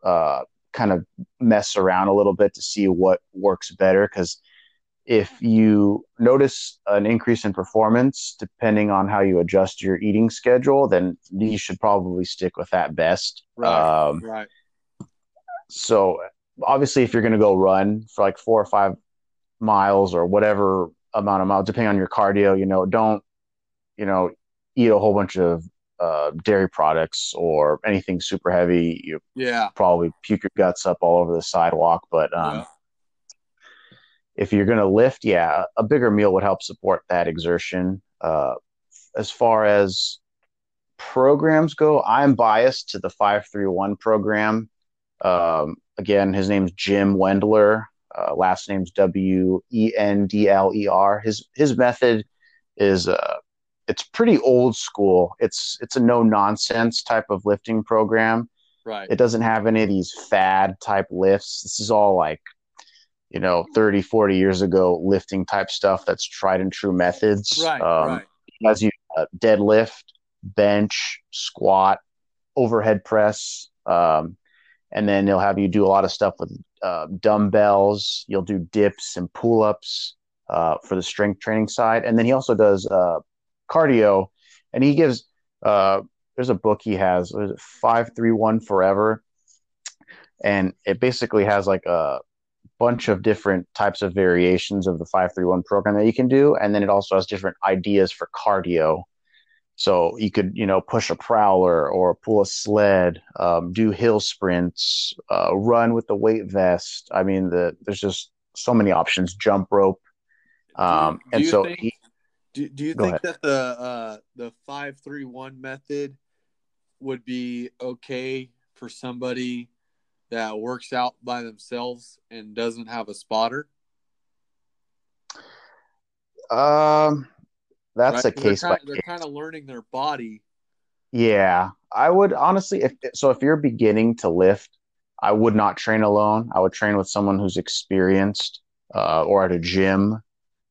uh kind of mess around a little bit to see what works better because if you notice an increase in performance depending on how you adjust your eating schedule then you should probably stick with that best Right. um, right so obviously if you're going to go run for like four or five miles or whatever amount of miles depending on your cardio you know don't you know eat a whole bunch of uh, dairy products or anything super heavy you yeah probably puke your guts up all over the sidewalk but um, Yeah. if you're going to lift, yeah, a bigger meal would help support that exertion. Uh, as far as programs go, I'm biased to the 531 program. Um, again, his name's Jim Wendler. Uh, last name's W E N D L E R. His his method is uh, it's pretty old school. It's it's a no nonsense type of lifting program. right It doesn't have any of these fad type lifts. This is all like, you know, 30, 40 years ago lifting type stuff that's tried and true methods. right Um, right As you uh, deadlift, bench, squat, overhead press. Um, and then he'll have you do a lot of stuff with uh, dumbbells. You'll do dips and pull ups uh, for the strength training side. And then he also does uh, cardio. And he gives, uh, there's a book he has, it 531 Forever. And it basically has like a bunch of different types of variations of the 531 program that you can do. And then it also has different ideas for cardio. So you could, you know, push a prowler or pull a sled, um, do hill sprints, uh, run with the weight vest. I mean, the there's just so many options. Jump rope, um, and so think- he, do, do you Go think ahead. that the uh the 531 method would be okay for somebody that works out by themselves and doesn't have a spotter um, that's right? a case they're by kind, they're kind of learning their body Yeah, I would honestly, if so, if you're beginning to lift, I would not train alone. I would train with someone who's experienced, uh, or at a gym,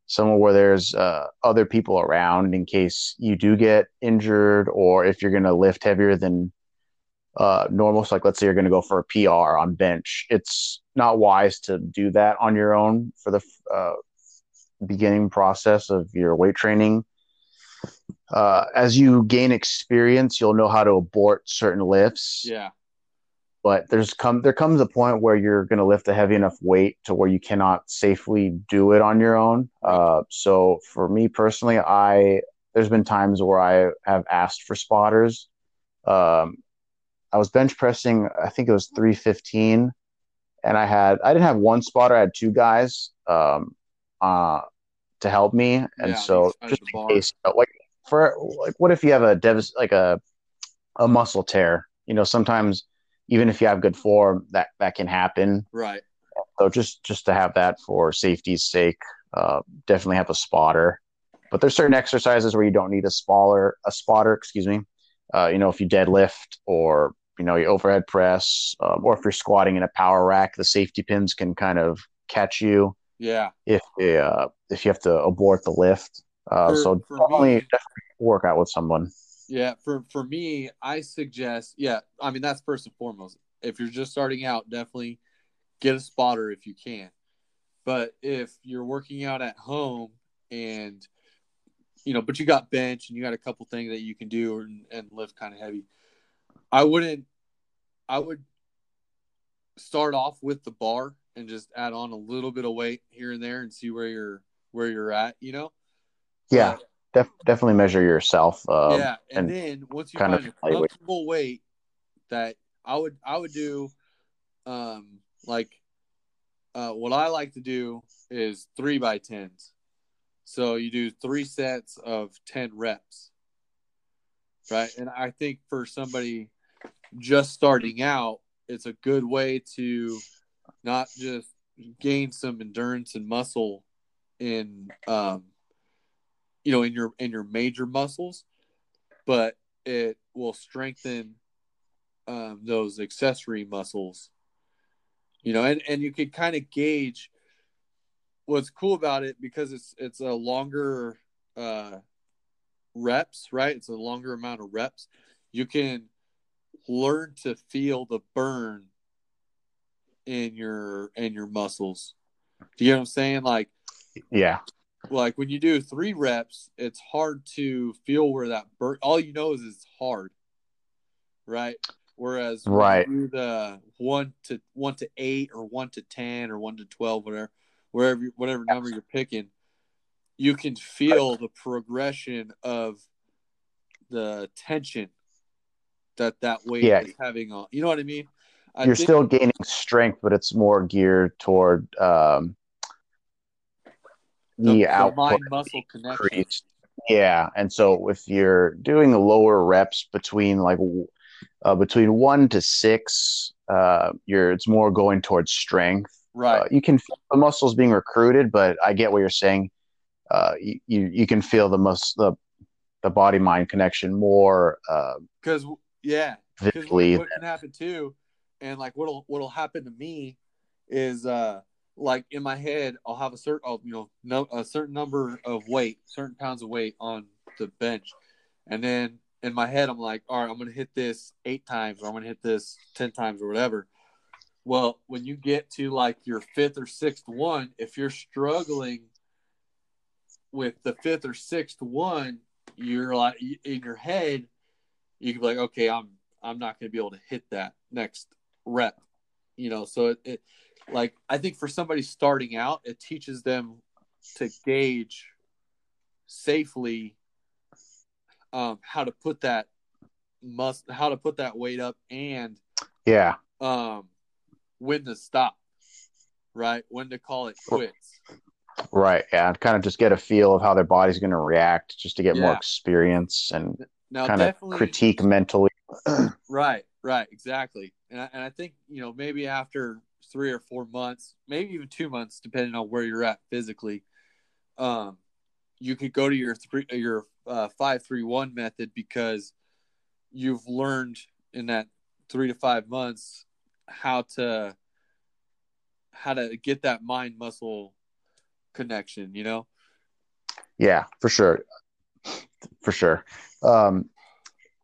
somewhere where there's uh, other people around in case you do get injured, or if you're going to lift heavier than uh, normal. So, like, let's say you're going to go for a PR on bench. It's not wise to do that on your own for the uh, beginning process of your weight training uh, as you gain experience, you'll know how to abort certain lifts. yeah But there's come there comes a point where you're going to lift a heavy enough weight to where you cannot safely do it on your own. Uh, so for me personally, I there's been times where I have asked for spotters. Um, I was bench pressing, I think it was 315, and I had I didn't have one spotter, I had two guys um, uh, to help me, and Yeah, so on each side of just in case, like for like what if you have a devas like a a muscle tear? You know, sometimes even if you have good form, that that can happen. Right. So just just to have that for safety's sake, uh, definitely have a spotter. But there's certain exercises where you don't need a spotter, a spotter, excuse me. Uh, you know, if you deadlift or you know you overhead press, um, or if you're squatting in a power rack, the safety pins can kind of catch you. Yeah. If uh, if you have to abort the lift, uh, For- so for definitely, me- definitely work out with someone. Yeah, for for me, I suggest yeah, I mean that's first and foremost. If you're just starting out, definitely get a spotter if you can. But if you're working out at home and you know, but you got bench and you got a couple things that you can do and, and lift kind of heavy, I wouldn't. I would start off with the bar and just add on a little bit of weight here and there and see where you're where you're at. You know. Yeah, But- def- definitely measure yourself. Um, yeah, and, and then once you kind of find a comfortable weight that I would I would do, um, like, uh, what I like to do is three by tens. So you do three sets of ten reps, right? And I think for somebody just starting out, it's a good way to not just gain some endurance and muscle in um, you know in your in your major muscles but it will strengthen um, those accessory muscles. You know and and you can kind of gauge what's cool about it because it's it's a longer uh reps right? It's a longer amount of reps. You can learn to feel the burn in your in your muscles. Do you know what i'm saying? Like yeah, like when you do three reps, it's hard to feel where that burn. All you know is it's hard, right? Whereas Right. do the one to one to eight or one to ten or one to twelve, whatever, wherever whatever number you're picking, you can feel the progression of the tension that that weight Yeah. is having on. You know what I mean? I you're think- still gaining strength, but it's more geared toward um, the, the, output mind muscle connection. Yeah, and so if you're doing the lower reps between like uh, between one to six, uh, you're it's more going towards strength. Right. Uh, you can feel the muscles being recruited, but I get what you're saying. Uh, you, you you can feel the mus the the body mind connection more uh, Because yeah, because what, what can happen too, and like what'll what'll happen to me is uh like in my head I'll have a certain oh, you know no a certain number of weight, certain pounds of weight on the bench, and then in my head I'm like, all right, I'm gonna hit this eight times or I'm gonna hit this ten times or whatever. Well, when you get to like your fifth or sixth one, if you're struggling with the fifth or sixth one, you're like in your head, you can be like, okay, I'm I'm not to be able to hit that next rep, you know. So it, it like I think for somebody starting out, it teaches them to gauge safely um, how to put that must how to put that weight up and Yeah, um, when to stop, right? When to call it quits. right. Yeah, kind of just get a feel of how their body's going to react, just to get more experience and Now, kind of critique mentally. Right, right, exactly. And I, and I think you know maybe after three or four months, maybe even two months, depending on where you're at physically, um, you could go to your three your uh, five three one method because you've learned in that three to five months how to how to get that mind muscle connection. You know. Yeah, for sure. For sure. Um,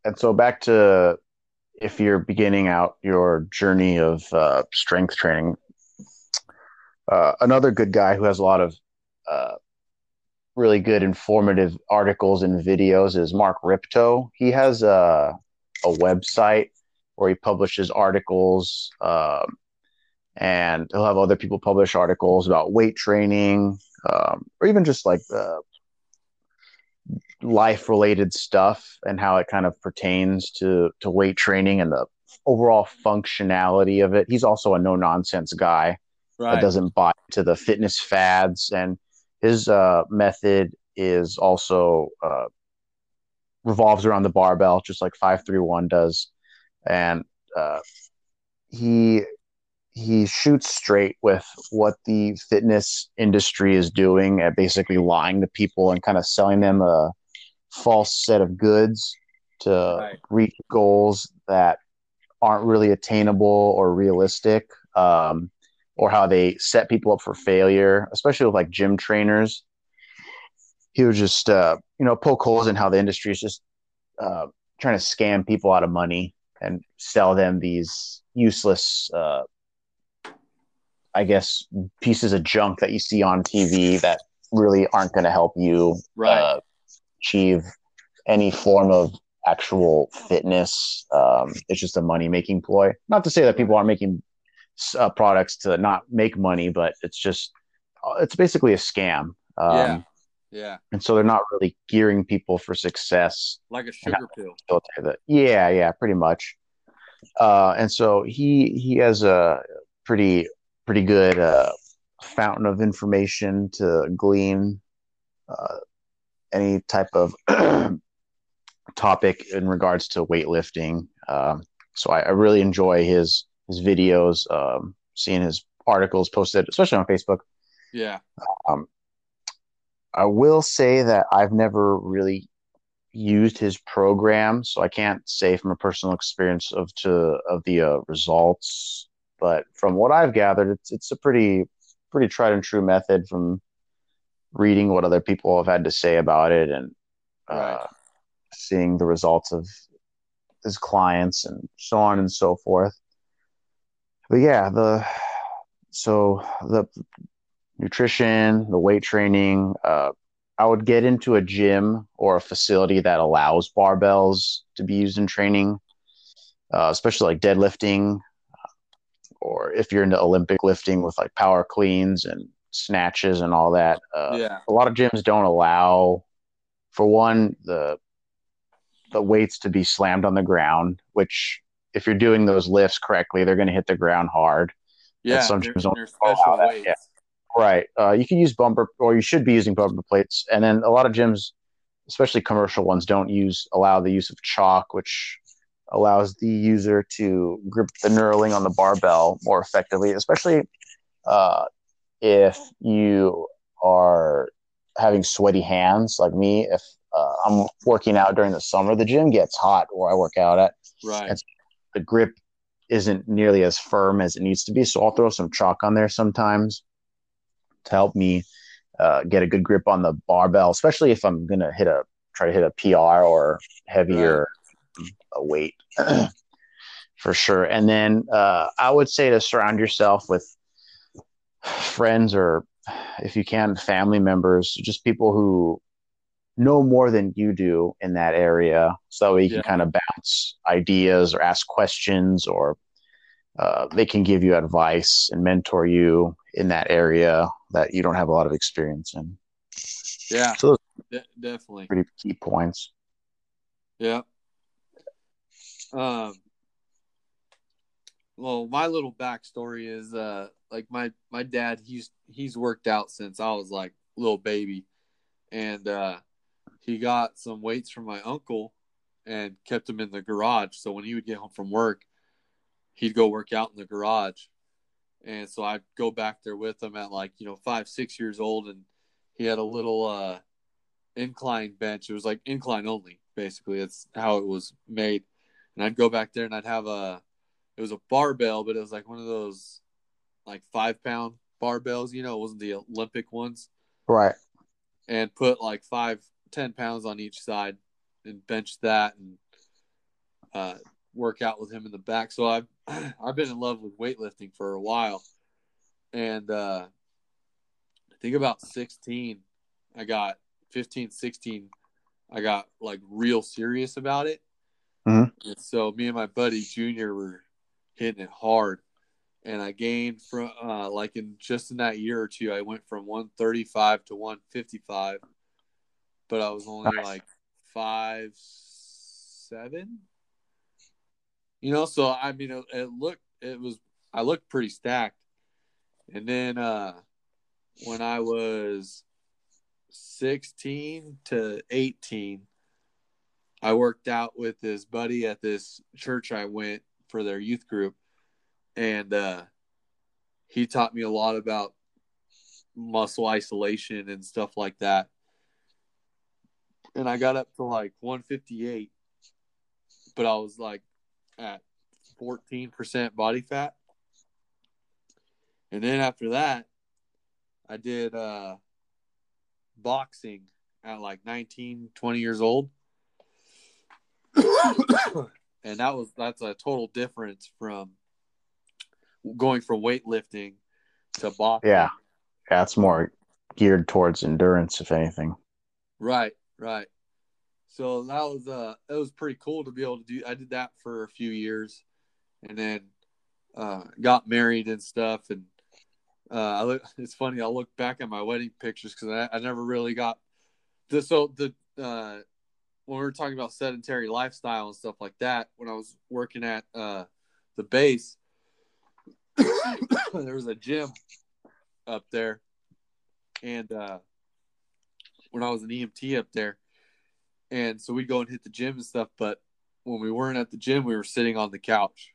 and so back to if you're beginning out your journey of uh, strength training, uh, another good guy who has a lot of uh, really good informative articles and videos is Mark Rippetoe. He has a, a website where he publishes articles um, and he'll have other people publish articles about weight training um, or even just like uh, life related stuff and how it kind of pertains to to weight training and the overall functionality of it. He's also a no nonsense guy Right. that doesn't buy into the fitness fads and his uh, method is also uh, revolves around the barbell just like 531 does and uh, he he shoots straight with what the fitness industry is doing at basically lying to people and kind of selling them a false set of goods to Right. reach goals that aren't really attainable or realistic um, or how they set people up for failure especially with like gym trainers he would just uh, you know poke holes in how the industry is just uh, trying to scam people out of money and sell them these useless uh, i guess pieces of junk that you see on tv that really aren't going to help you Right. Achieve any form of actual fitness. Um, it's just a money making ploy. Not to say that people aren't making uh, products to not make money, but it's just uh, it's basically a scam. Um, yeah. Yeah. And so they're not really gearing people for success. Like a sugar pill. Yeah, yeah, pretty much. Uh, and so he he has a pretty pretty good uh, fountain of information to glean uh, any type of topic in regards to weightlifting. Um, so I, I really enjoy his his videos, um, seeing his articles posted, especially on Facebook. Yeah. I will say that I've never really used his program, so I can't say from a personal experience of to of the uh, results. But from what I've gathered, it's it's a pretty pretty tried and true method from reading what other people have had to say about it and uh, Right. seeing the results of his clients and so on and so forth. But yeah, the so the nutrition, the weight training, uh, I would get into a gym or a facility that allows barbells to be used in training, uh, especially like deadlifting, or if you're into Olympic lifting with like power cleans and snatches and all that. Uh, yeah. a lot of gyms don't allow, for one, the the weights to be slammed on the ground. Which, if you're doing those lifts correctly, they're going to hit the ground hard. Yeah. some gyms don't allow that, yeah. Right. Uh, you can use bumper, or you should be using bumper plates. And then a lot of gyms, especially commercial ones, don't use allow the use of chalk, which allows the user to grip the knurling on the barbell more effectively, especially uh, if you are having sweaty hands like me. If uh, I'm working out during the summer, the gym gets hot where I work out at. Right. The grip isn't nearly as firm as it needs to be, so I'll throw some chalk on there sometimes to help me uh, get a good grip on the barbell, especially if I'm gonna hit a try to hit a PR or heavier uh, weight for sure. And then uh, I would say to surround yourself with friends or, if you can, family members, just people who know more than you do in that area, so that way you can kind of bounce ideas or ask questions or. Uh, they can give you advice and mentor you in that area that you don't have a lot of experience in. Yeah. So those De- definitely. pretty key points. Yeah. Um. Well, my little backstory is uh like my my dad he's he's worked out since I was like little baby, and uh he got some weights from my uncle and kept them in the garage. So when he would get home from work, he'd go work out in the garage, and so I'd go back there with him at like you know five six years old, and he had a little uh incline bench. It was like incline only, basically. That's how it was made. And I'd go back there and I'd have a, it was a barbell, but it was like one of those like five pound barbells, you know, it wasn't the Olympic ones, Right. and put like five, ten pounds on each side and bench that and uh, work out with him in the back. So I've, I've been in love with weightlifting for a while. And uh, I think about 16, I got 15, 16, I got like real serious about it. Mhm. And so me and my buddy Junior were hitting it hard. And I gained from uh, like in just in that year or two, I went from 135 to 155, but I was only Nice. like five seven. You know, so I mean, it, it looked it was I looked pretty stacked. And then uh when I was 16 to 18, I worked out with this buddy at this church I went for their youth group. and uh, he taught me a lot about muscle isolation and stuff like that. And I got up to like 158, but I was like at 14% body fat. And then after that, I did uh, boxing at like 19, 20 years old. and that was that's a total difference from going from weightlifting to boxing. Yeah. that's more geared towards endurance, if anything. Right, right. So that was uh it was pretty cool to be able to do I did that for a few years and then uh got married and stuff and uh I look, it's funny I look back at my wedding pictures because I, I never really got the so the uh when we were talking about sedentary lifestyle and stuff like that when I was working at uh the base there was a gym up there. And uh when I was an EMT up there. And so we'd go and hit the gym and stuff but when we weren't at the gym we were sitting on the couch.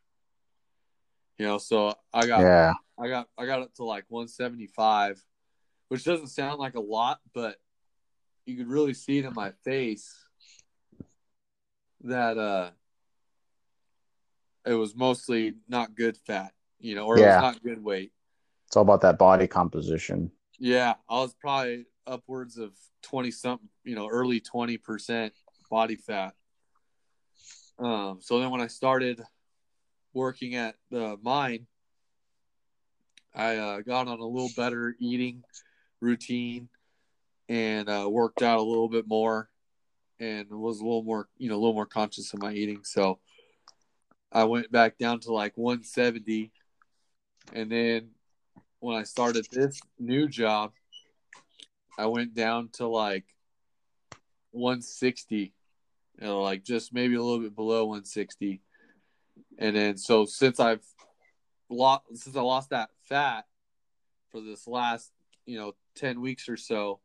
You know so i got Yeah. i got i got up to like 175 which doesn't sound like a lot but you could really see it in my face that uh it was mostly not good fat you know or it was not good weight. It's all about that body composition. yeah i was probably upwards of 20 something you know early 20% body fat. Um so then when i started working at the mine i uh, got on a little better eating routine and uh, worked out a little bit more and was a little more you know a little more conscious of my eating. So i went back down to like 170 and then when i started this new job I went down to like 160, you know, like just maybe a little bit below 160. And then so since I've lost since I lost that fat for this last, you know, 10 weeks or so,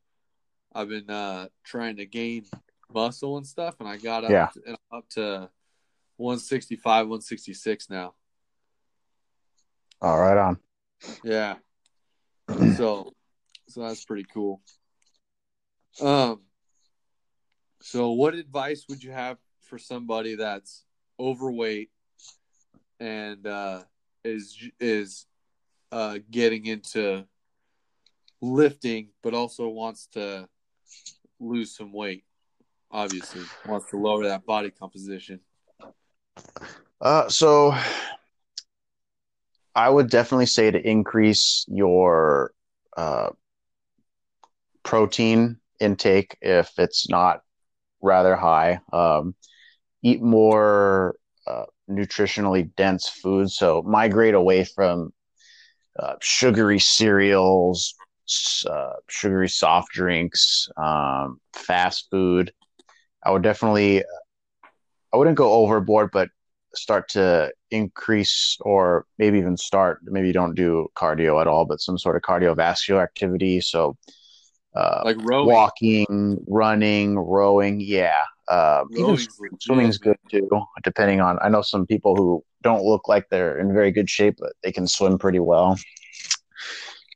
I've been uh trying to gain muscle and stuff and I got up Yeah. to, up to 165, 166 now. All right on. Yeah. So so that's pretty cool. Um so what advice would you have for somebody that's overweight and uh is is uh getting into lifting but also wants to lose some weight obviously wants to lower that body composition Uh, so I would definitely say to increase your uh, protein intake if it's not rather high. Um, eat more uh, nutritionally dense foods. So migrate away from uh, sugary cereals, uh, sugary soft drinks, um, fast food. I would definitely, I wouldn't go overboard, but start to increase or maybe even start maybe you don't do cardio at all but some sort of cardiovascular activity. So uh, like rowing. walking running rowing. Yeah uh, even swimming's good too depending on i know some people who don't look like they're in very good shape but they can swim pretty well.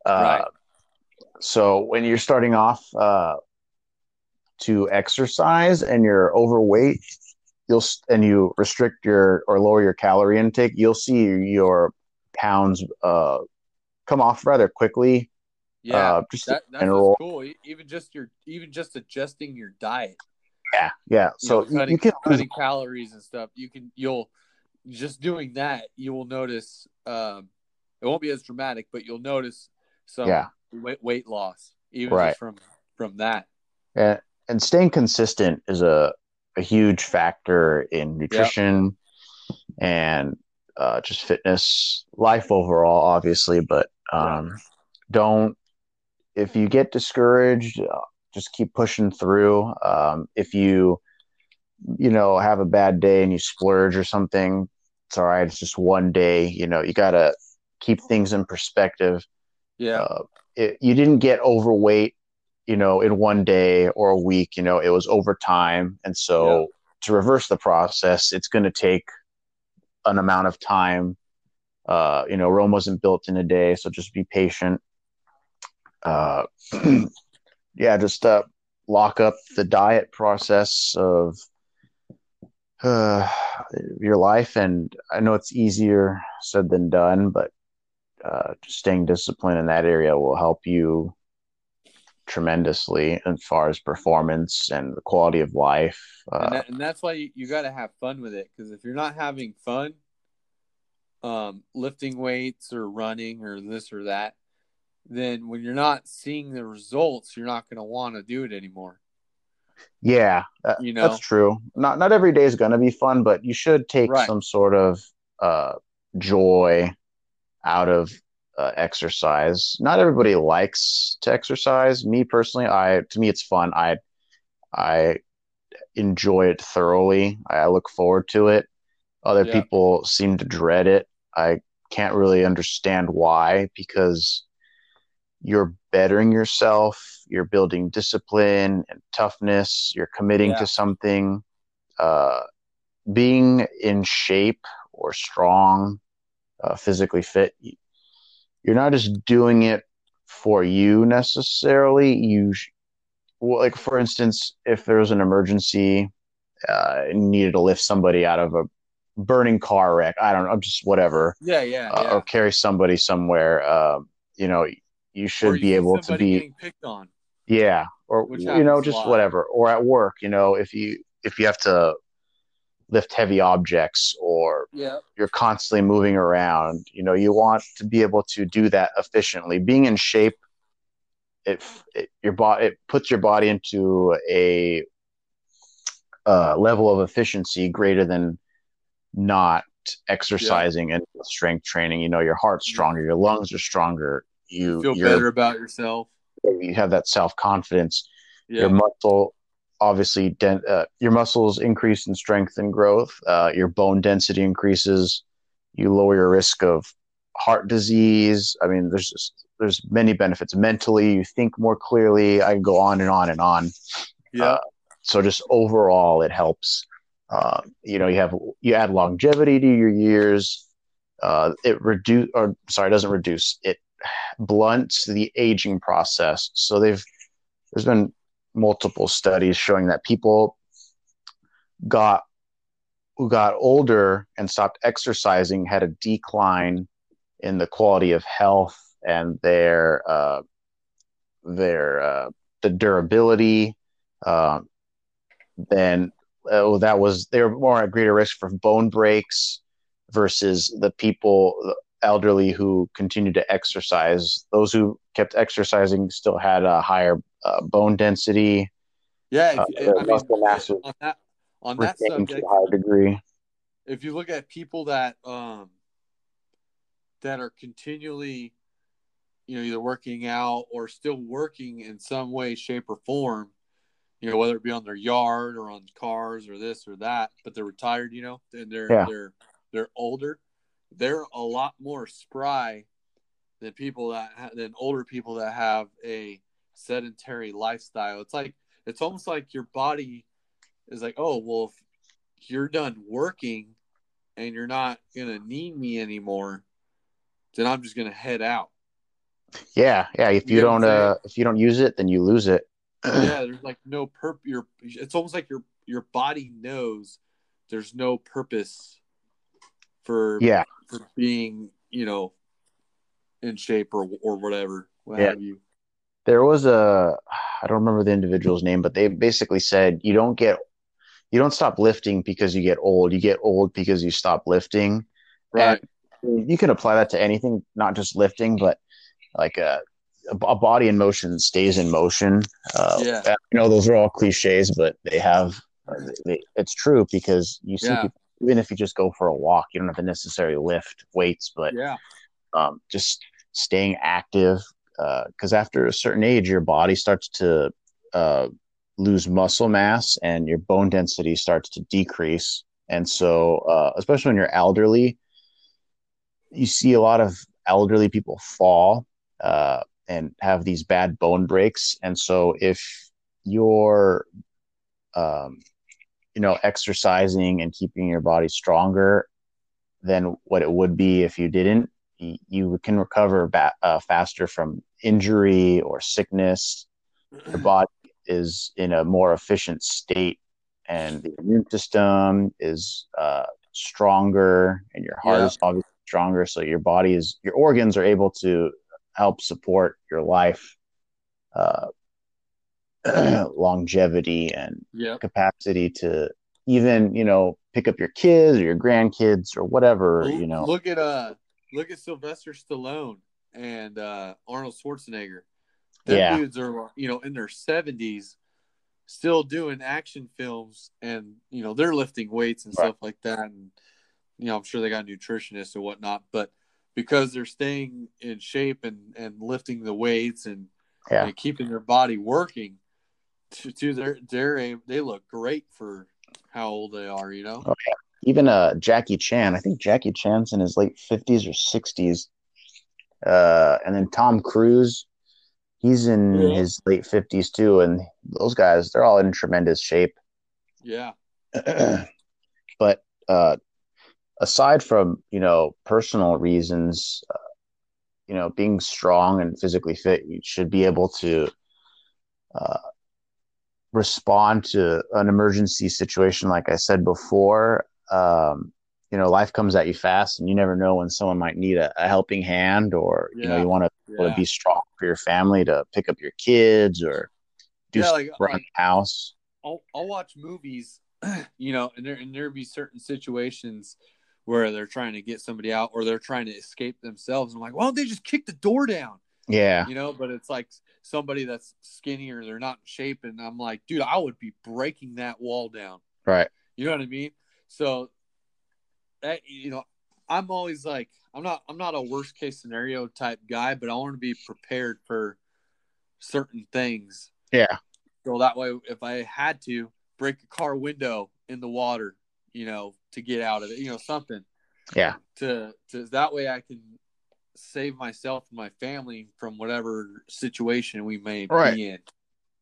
Uh, Right. so when you're starting off uh, to exercise and you're overweight you'll and you restrict your or lower your calorie intake you'll see your pounds uh, come off rather quickly yeah uh, just that, that's cool. Even just your even just adjusting your diet. Yeah yeah. You so know, you, cutting, you can cutting calories and stuff you can you'll just doing that you will notice um it won't be as dramatic but you'll notice some Yeah. weight, weight loss even Right. just from from that. And, and staying consistent is a, a huge factor in nutrition and uh, just fitness life overall obviously but um, don't if you get discouraged uh, just keep pushing through. Um, if you you know have a bad day and you splurge or something it's all right. It's just one day you know you gotta keep things in perspective. Yeah. Uh, it, you didn't get overweight, you know, in one day or a week. You know, it was over time, and so to reverse the process, it's going to take an amount of time Uh, you know, Rome wasn't built in a day, so just be patient. Uh, yeah, just uh, lock up the diet process of uh, your life. And I know it's easier said than done, but uh, staying disciplined in that area will help you tremendously as far as performance and the quality of life. Uh, and, that, and, that's why you, you got to have fun with it. Because if you're not having fun, um, lifting weights or running or this or that, then when you're not seeing the results, you're not going to want to do it anymore. Yeah, you know that's true. Not not every day is going to be fun, but you should take right. some sort of uh, joy out of uh, exercise. Not everybody likes to exercise. Me personally, I to me it's fun. I I enjoy it thoroughly. I look forward to it. Other yeah. people seem to dread it. I can't really understand why because you're bettering yourself, you're building discipline and toughness, you're committing yeah. to something. Uh, being in shape or strong, uh, physically fit, you're not just doing it for you necessarily. You, sh- well, like for instance, if there was an emergency, uh, needed to lift somebody out of a burning car wreck, I don't know, just whatever. Yeah, yeah, uh, yeah. Or carry somebody somewhere. Uh, you know, you should you be able to be picked on. Yeah, or you know, just whatever. Or at work, you know, if you if you have to lift heavy objects or yeah. you're constantly moving around you know you want to be able to do that efficiently being in shape it, it your body it puts your body into a uh, level of efficiency greater than not exercising yeah. and strength training you know your heart's stronger your lungs are stronger you, you feel better about yourself you have that self-confidence yeah. your muscle obviously den- uh, your muscles increase in strength and growth uh, your bone density increases you lower your risk of heart disease. I mean there's just there's many benefits mentally. You think more clearly. I can go on and on and on. Yeah. Uh, so just overall it helps. Uh, you know you have you add longevity to your years. Uh, it reduce or sorry it doesn't reduce. It blunts the aging process. So they've there's been multiple studies showing that people got who got older and stopped exercising had a decline in the quality of health and their uh, their uh, the durability. Uh, then oh, that was they were more at greater risk for bone breaks versus the people the elderly who continued to exercise. Those who kept exercising still had a higher uh, bone density. Yeah, if, uh, I mean, mass on that on that subject, to a higher degree. If you look at people that um that are continually, you know, either working out or still working in some way, shape, or form, you know, whether it be on their yard or on cars or this or that, but they're retired, you know, and they're yeah. they're they're older, they're a lot more spry than people that ha- than older people that have a sedentary lifestyle. It's like it's almost like your body is like, oh well, if you're done working and you're not gonna need me anymore, then I'm just gonna head out. Yeah, yeah. If you, you don't uh if you don't use it, then you lose it. yeah, there's like no purpose. your it's almost like your your body knows there's no purpose for yeah for being, you know, in shape or or whatever. What yeah. have you there was a I don't remember the individual's name, but they basically said you don't get you don't stop lifting because you get old. You get old because you stop lifting. Right. And you can apply that to anything, not just lifting, but like a, a body in motion stays in motion. Uh, yeah. You know, those are all cliches, but they have, they, it's true because you see yeah. people, even if you just go for a walk, you don't have to necessarily lift weights, but yeah. um, just staying active, because uh, after a certain age, your body starts to uh, lose muscle mass and your bone density starts to decrease. And so, uh, especially when you're elderly, you see a lot of elderly people fall uh, and have these bad bone breaks. And so, if you're, um, you know, exercising and keeping your body stronger, than what it would be if you didn't. You, can recover ba- uh, faster from injury or sickness. Your body is in a more efficient state, and the immune system is uh, stronger, and your heart Yeah. is obviously stronger. So your body is your organs are able to help support your life. Uh, longevity and capacity to even you know pick up your kids or your grandkids or whatever you know Look at uh look at Sylvester Stallone and uh Arnold Schwarzenegger. Them Yeah. dudes are you know in their seventies still doing action films and you know they're lifting weights and Right. stuff like that and you know I'm sure they got nutritionists and whatnot, but because they're staying in shape and and lifting the weights and, Yeah. and keeping their body working to, to their they're they look great for how old they are, you know? Even uh Jackie Chan I think Jackie Chan's in his late 50s or 60s uh and then Tom Cruise he's in Yeah. his late 50s too and those guys they're all in tremendous shape Yeah. but uh aside from you know personal reasons uh, you know being strong and physically fit you should be able to uh, respond to an emergency situation like i said before um, you know life comes at you fast and you never know when someone might need a, a helping hand or you know you want to Yeah. be strong for your family to pick up your kids or do Yeah, like- around like- the house I'll I'll watch movies, you know, and there and there be certain situations where they're trying to get somebody out or they're trying to escape themselves. I'm like, why don't they just kick the door down? yeah You know, but it's like somebody that's skinny or they're not in shape, and I'm like, dude, I would be breaking that wall down. right You know what I mean? So that you know, I'm always like, I'm not I'm not a worst case scenario type guy, but I want to be prepared for certain things. yeah So that way, if I had to break a car window in the water, you know, to get out of it, you know, something yeah to to that way I can save myself and my family from whatever situation we may Right. be in.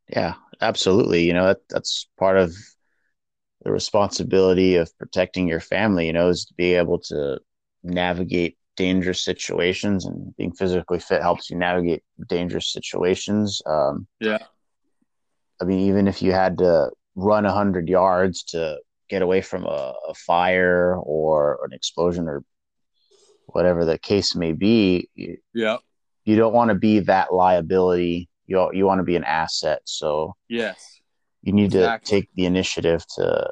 Yeah, absolutely. You know, that that's part of the responsibility of protecting your family, you know, is to be able to navigate dangerous situations and being physically fit helps you navigate dangerous situations. Um, Yeah. I mean, even if you had to run a hundred yards to get away from a, a fire or an explosion or whatever the case may be, you, Yeah. you don't want to be that liability. You you want to be an asset. So Yes. You need Exactly. to take the initiative to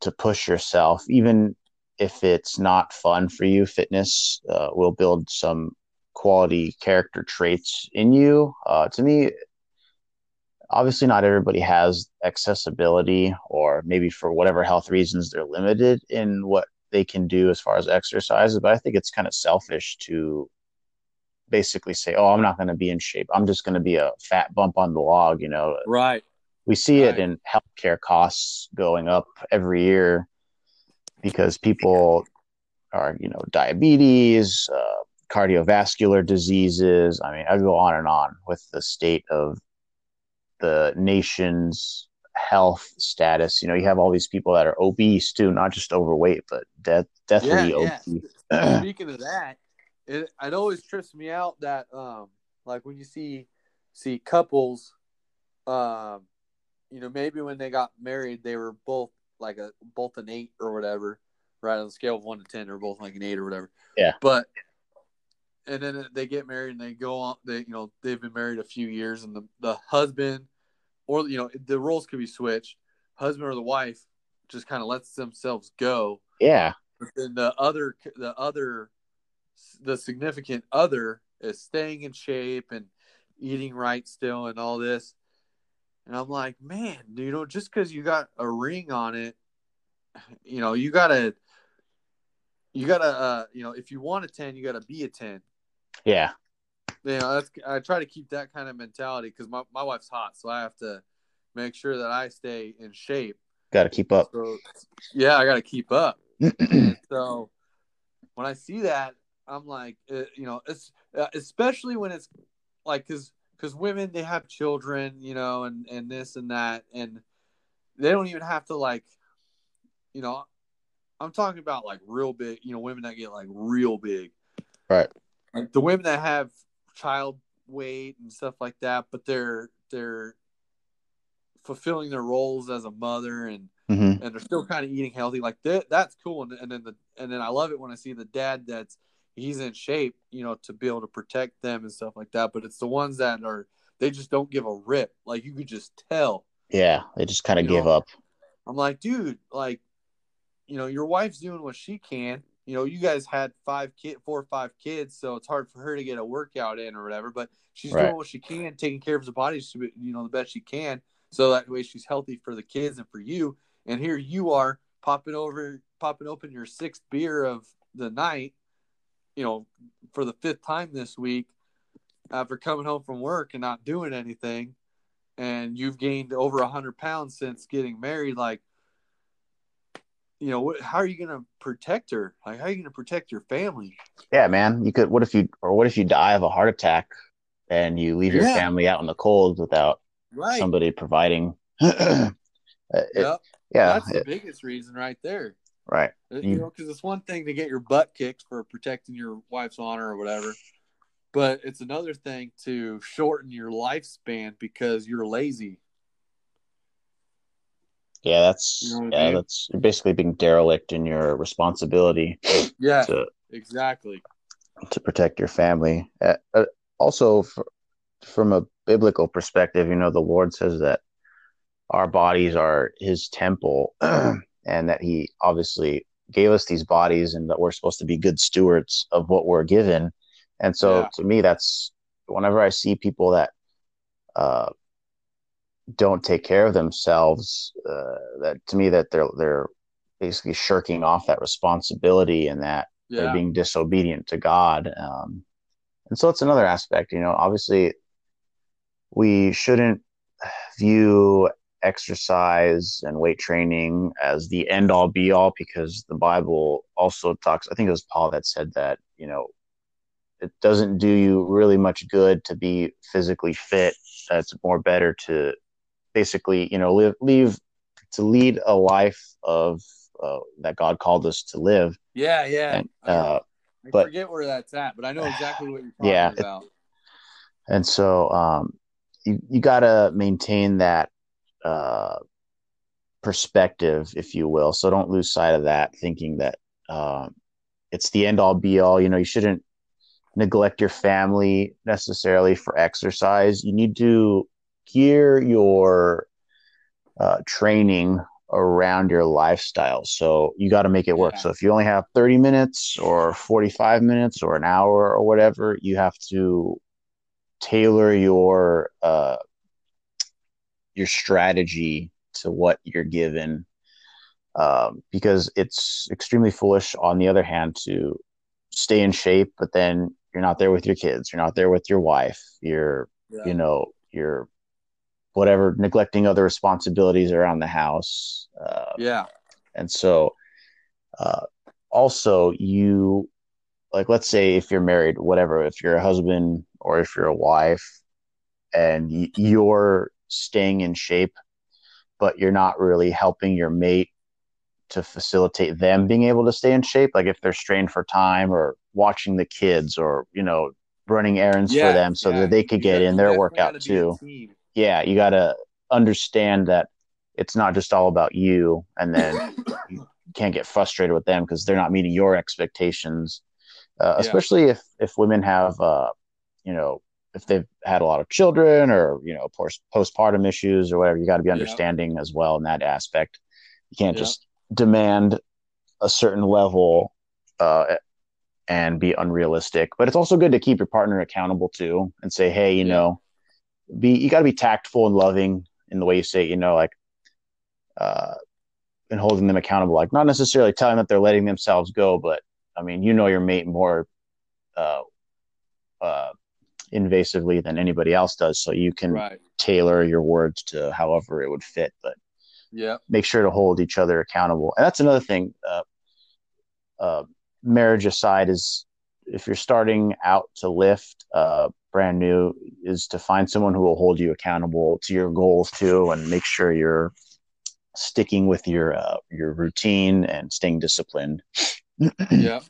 to push yourself even if it's not fun for you fitness uh, will build some quality character traits in you uh, to me obviously not everybody has accessibility or maybe for whatever health reasons they're limited in what they can do as far as exercises but i think it's kind of selfish to basically say oh i'm not going to be in shape i'm just going to be a fat bump on the log you know Right. We see Right. it in healthcare costs going up every year because people are, you know, diabetes, uh, cardiovascular diseases. I mean, I go on and on with the state of the nation's health status. You know, you have all these people that are obese too, not just overweight, but death, deathly Yeah, obese. Speaking of that, it it always trips me out that um like when you see see couples um you know maybe when they got married they were both like a both an eight or whatever right on the scale of one to ten they're both like an eight or whatever. Yeah. but and then they get married and they go on they you know they've been married a few years and the the husband or you know the roles could be switched. Husband or the wife just kind of lets themselves go. Yeah, but then the other the other the significant other is staying in shape and eating right still and all this and i'm like man you know just because you got a ring on it you know you gotta you gotta uh you know if you want a 10 you gotta be a 10 yeah, you know that's i try to keep that kind of mentality because my, my wife's hot so i have to make sure that i stay in shape. Got to keep up. so yeah i gotta keep up. So when I see that, I'm like, uh, you know, it's uh, especially when it's like because because women they have children, you know, and and this and that, and they don't even have to like, you know, I'm talking about like real big, you know, women that get like real big. Right. Like the women that have child weight and stuff like that, but they're they're fulfilling their roles as a mother and Mm-hmm. and they're still kind of eating healthy. Like that, that's cool. And, and then the and then I love it when I see the dad that's he's in shape, you know, to be able to protect them and stuff like that. But it's the ones that are they just don't give a rip. Like you could just tell. Yeah, they just kind of give know, up. I'm like, dude, like, you know, your wife's doing what she can. You know, you guys had five kid, four or five kids, so it's hard for her to get a workout in or whatever. But she's Right. doing what she can, taking care of the body, you know, the best she can, so that way she's healthy for the kids and for you. And here you are popping over, popping open your sixth beer of the night, you know, for the fifth time this week after coming home from work and not doing anything. And you've gained over a hundred pounds since getting married. Like, you know, what, how are you going to protect her? Like, how are you going to protect your family? Yeah, man. You could. What if you, or what if you die of a heart attack, and you leave your Yeah. family out in the cold without Right. somebody providing? Uh, it- Yep. yeah. That's the biggest reason right there. Right. Uh, You- know, because it's one thing to get your butt kicked for protecting your wife's honor or whatever, but it's another thing to shorten your lifespan because you're lazy. Yeah, that's You know what I yeah, mean? that's you're basically being derelict in your responsibility Yeah, to exactly. to protect your family. Uh, uh, also, f from a biblical perspective, you know, the Lord says that our bodies are His temple, and that He obviously gave us these bodies, and that we're supposed to be good stewards of what we're given. And so, Yeah. to me, that's whenever I see people that uh, don't take care of themselves, uh, that to me that they're they're basically shirking off that responsibility and that they're being disobedient to God. Um, and so it's another aspect, you know, obviously we shouldn't view exercise and weight training as the end all be all because the Bible also talks, I think it was Paul that said that, you know, it doesn't do you really much good to be physically fit. It's more better to basically, you know, live, leave, to lead a life of uh, that God called us to live. yeah, yeah. And, I, uh, I but- forget where that's at, but I know exactly what you're talking Yeah, it- and so um, you you got to maintain that uh, perspective, if you will. So don't lose sight of that, thinking that um, it's the end all be all. You know, you shouldn't neglect your family necessarily for exercise. You need to gear your uh, training around your lifestyle. So you got to make it work. Yeah. So if you only have 30 minutes or 45 minutes or an hour or whatever, you have to tailor your uh, your strategy to what you're given um, because it's extremely foolish on the other hand to stay in shape but then you're not there with your kids you're not there with your wife you're Yeah. you know you're whatever neglecting other responsibilities around the house uh, yeah, and so, uh, also, you like, let's say if you're married, whatever, if you're a husband or if you're a wife and y- you're staying in shape, but you're not really helping your mate to facilitate them being able to stay in shape, like if they're strained for time or watching the kids or, you know, running errands yeah, for them so yeah. that they could get in their workout gotta be a too yeah, you got to understand that it's not just all about you, and then you can't get frustrated with them because they're not meeting your expectations. Uh. Especially if if women have, uh, you know, if they've had a lot of children or you know post postpartum issues or whatever, you got to be Yeah. understanding as well in that aspect. You can't Yeah. just demand a certain level uh, and be unrealistic. But it's also good to keep your partner accountable too, and say, hey, you Yeah. know, be you got to be tactful and loving in the way you say, it, you know, like, uh, and holding them accountable. Like not necessarily telling them that they're letting themselves go, but I mean, you know your mate more uh, uh, invasively than anybody else does, so you can Right. tailor your words to however it would fit. But Yeah. make sure to hold each other accountable. And that's another thing. Uh, uh, marriage aside, is if you're starting out to lift, uh, brand new, is to find someone who will hold you accountable to your goals too, and make sure you're sticking with your uh, your routine and staying disciplined. yeah.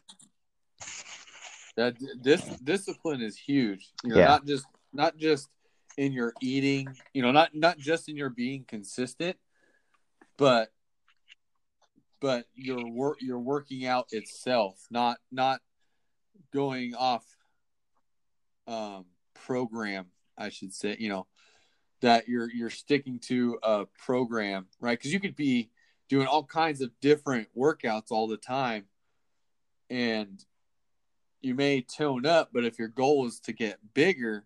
That this discipline is huge. You know, Yeah. not just not just in your eating, you know, not not just in your being consistent, but but your work your working out itself, not not going off um program, I should say, you know, that you're you're sticking to a program, right? Cuz you could be doing all kinds of different workouts all the time and you may tone up, but if your goal is to get bigger,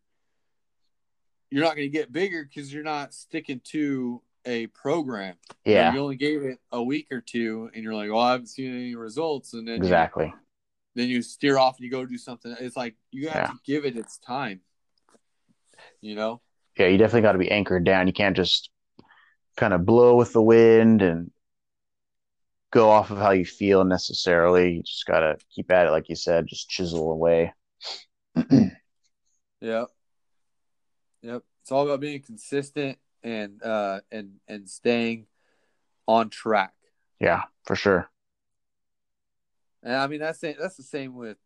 you're not going to get bigger because you're not sticking to a program. You Yeah, you only gave it a week or two, and you're like, "Well, I haven't seen any results," and then you- exactly. then you steer off and you go do something. It's like you have Yeah. to give it its time. You know? Yeah, you definitely got to be anchored down. You can't just kind of blow with the wind and go off of how you feel necessarily. You just got to keep at it, like you said, just chisel away. Yep. Yep. It's all about being consistent and uh and and staying on track. Yeah, for sure. And I mean that's the- that's the same with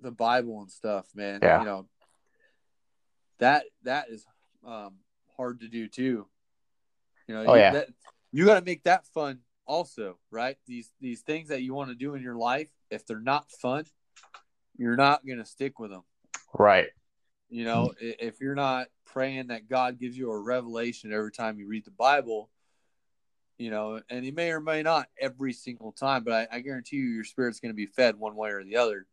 the Bible and stuff, man. Yeah. You know, that that is um, hard to do too. You know, Oh, you, yeah. that, you got to make that fun also, right? These these things that you want to do in your life, if they're not fun, you're not gonna stick with them. Right. You know, if you're not praying that God gives you a revelation every time you read the Bible, you know, and He may or may not every single time, but I, I guarantee you, your spirit's going to be fed one way or the other.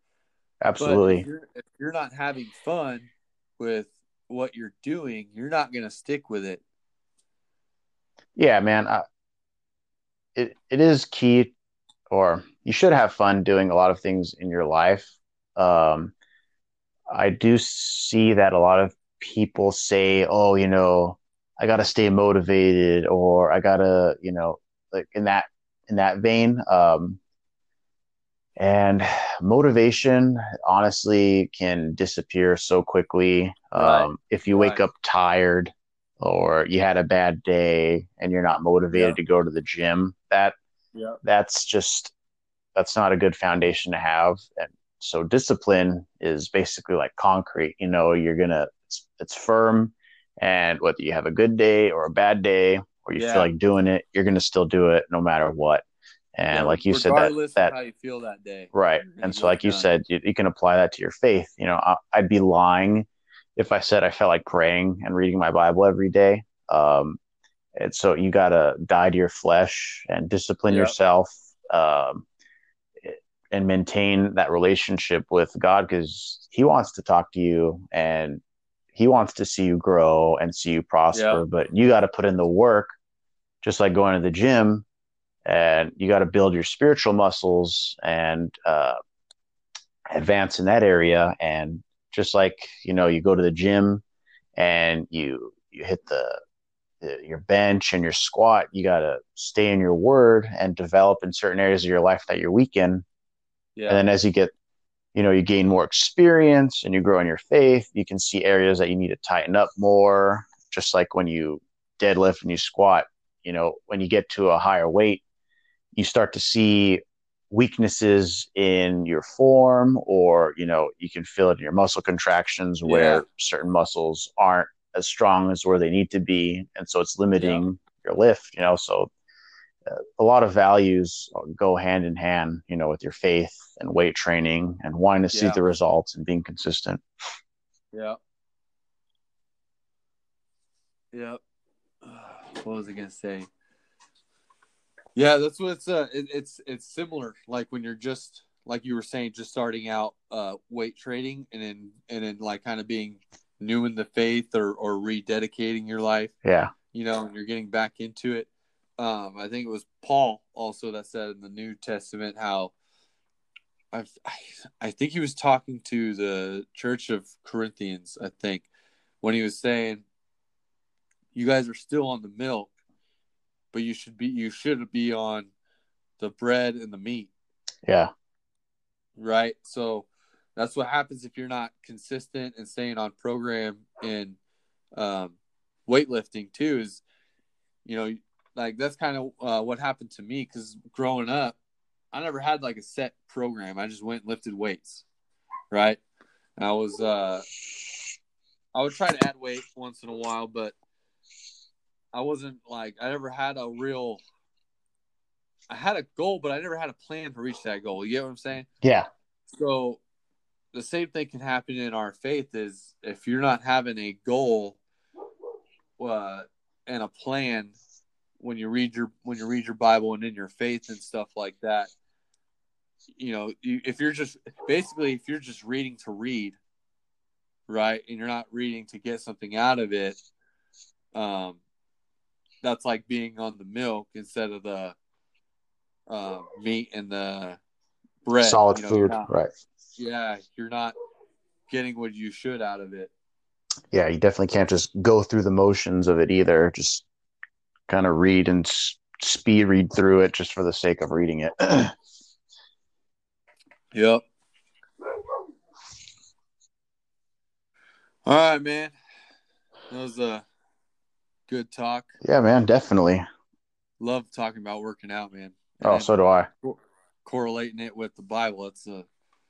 Absolutely. if you're, if you're not having fun with what you're doing, you're not going to stick with it. Yeah, man. I, it it is key, or you should have fun doing a lot of things in your life. Um, I do see that a lot of people say, "Oh, you know, I got to stay motivated," or "I gotta," you know, like in that in that vein. Um, and motivation, honestly, can disappear so quickly. Right. Um, if you wake Right. up tired or you had a bad day and you're not motivated Yeah. to go to the gym, that Yeah. that's just that's not a good foundation to have. And so discipline is basically like concrete. You know, you're gonna it's, it's firm, and whether you have a good day or a bad day or you Yeah. feel like doing it, you're gonna still do it no matter what. And like you said, that that how you feel that day. Right. And so, like you said, you, you can apply that to your faith. You know, I, I'd be lying if I said I felt like praying and reading my Bible every day. Um, and so you got to die to your flesh and discipline Yep. yourself um, and maintain that relationship with God because He wants to talk to you and He wants to see you grow and see you prosper. Yep. But you got to put in the work, just like going to the gym and you got to build your spiritual muscles and uh, advance in that area and just like you know you go to the gym and you you hit the, the your bench and your squat you got to stay in your word and develop in certain areas of your life that you're weak in Yeah. and then as you get you know you gain more experience and you grow in your faith you can see areas that you need to tighten up more just like when you deadlift and you squat you know when you get to a higher weight you start to see weaknesses in your form or you know you can feel it in your muscle contractions where Yeah. certain muscles aren't as strong as where they need to be and so it's limiting your lift you know so uh, a lot of values go hand in hand you know with your faith and weight training and wanting to see Yeah. the results and being consistent Yeah. Yep. What was I gonna say? Yeah, that's what it's uh it, it's it's similar. Like when you're just like you were saying, just starting out uh weight trading and then and then like kind of being new in the faith or or rededicating your life, yeah you know, and you're getting back into it. Um, I think it was Paul also that said in the New Testament how I I, I think he was talking to the Church of Corinthians, I think, when he was saying, "You guys are still on the milk, but you should be you should be on the bread and the meat, yeah right?" So that's what happens if you're not consistent and staying on program in um, weightlifting too. Is you know like that's kind of uh, what happened to me because growing up, I never had like a set program. I just went and lifted weights, right? And I was uh, I would try to add weight once in a while, but I wasn't like I never had a real. I had a goal, but I never had a plan to reach that goal. You get what I'm saying? Yeah. So the same thing can happen in our faith is if you're not having a goal uh, and a plan when you read your when you read your Bible and in your faith and stuff like that, you know, you, if you're just basically if you're just reading to read, right, and you're not reading to get something out of it, um, that's like being on the milk instead of the uh, meat and the bread. Solid you know, food, not- right? yeah, you're not getting what you should out of it. Yeah, you definitely can't just go through the motions of it either. Just kind of read and speed read through it just for the sake of reading it. Yep. All right, man. That was a good talk. yeah, man, definitely. Love talking about working out, man. Oh, And so do I. correlating it with the Bible. It's uh,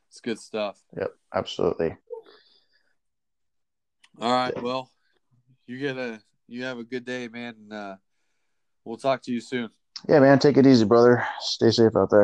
it's good stuff. Yep, absolutely. All right. Well, you get a you have a good day, man. And uh, we'll talk to you soon. Yeah, man, take it easy, brother. Stay safe out there.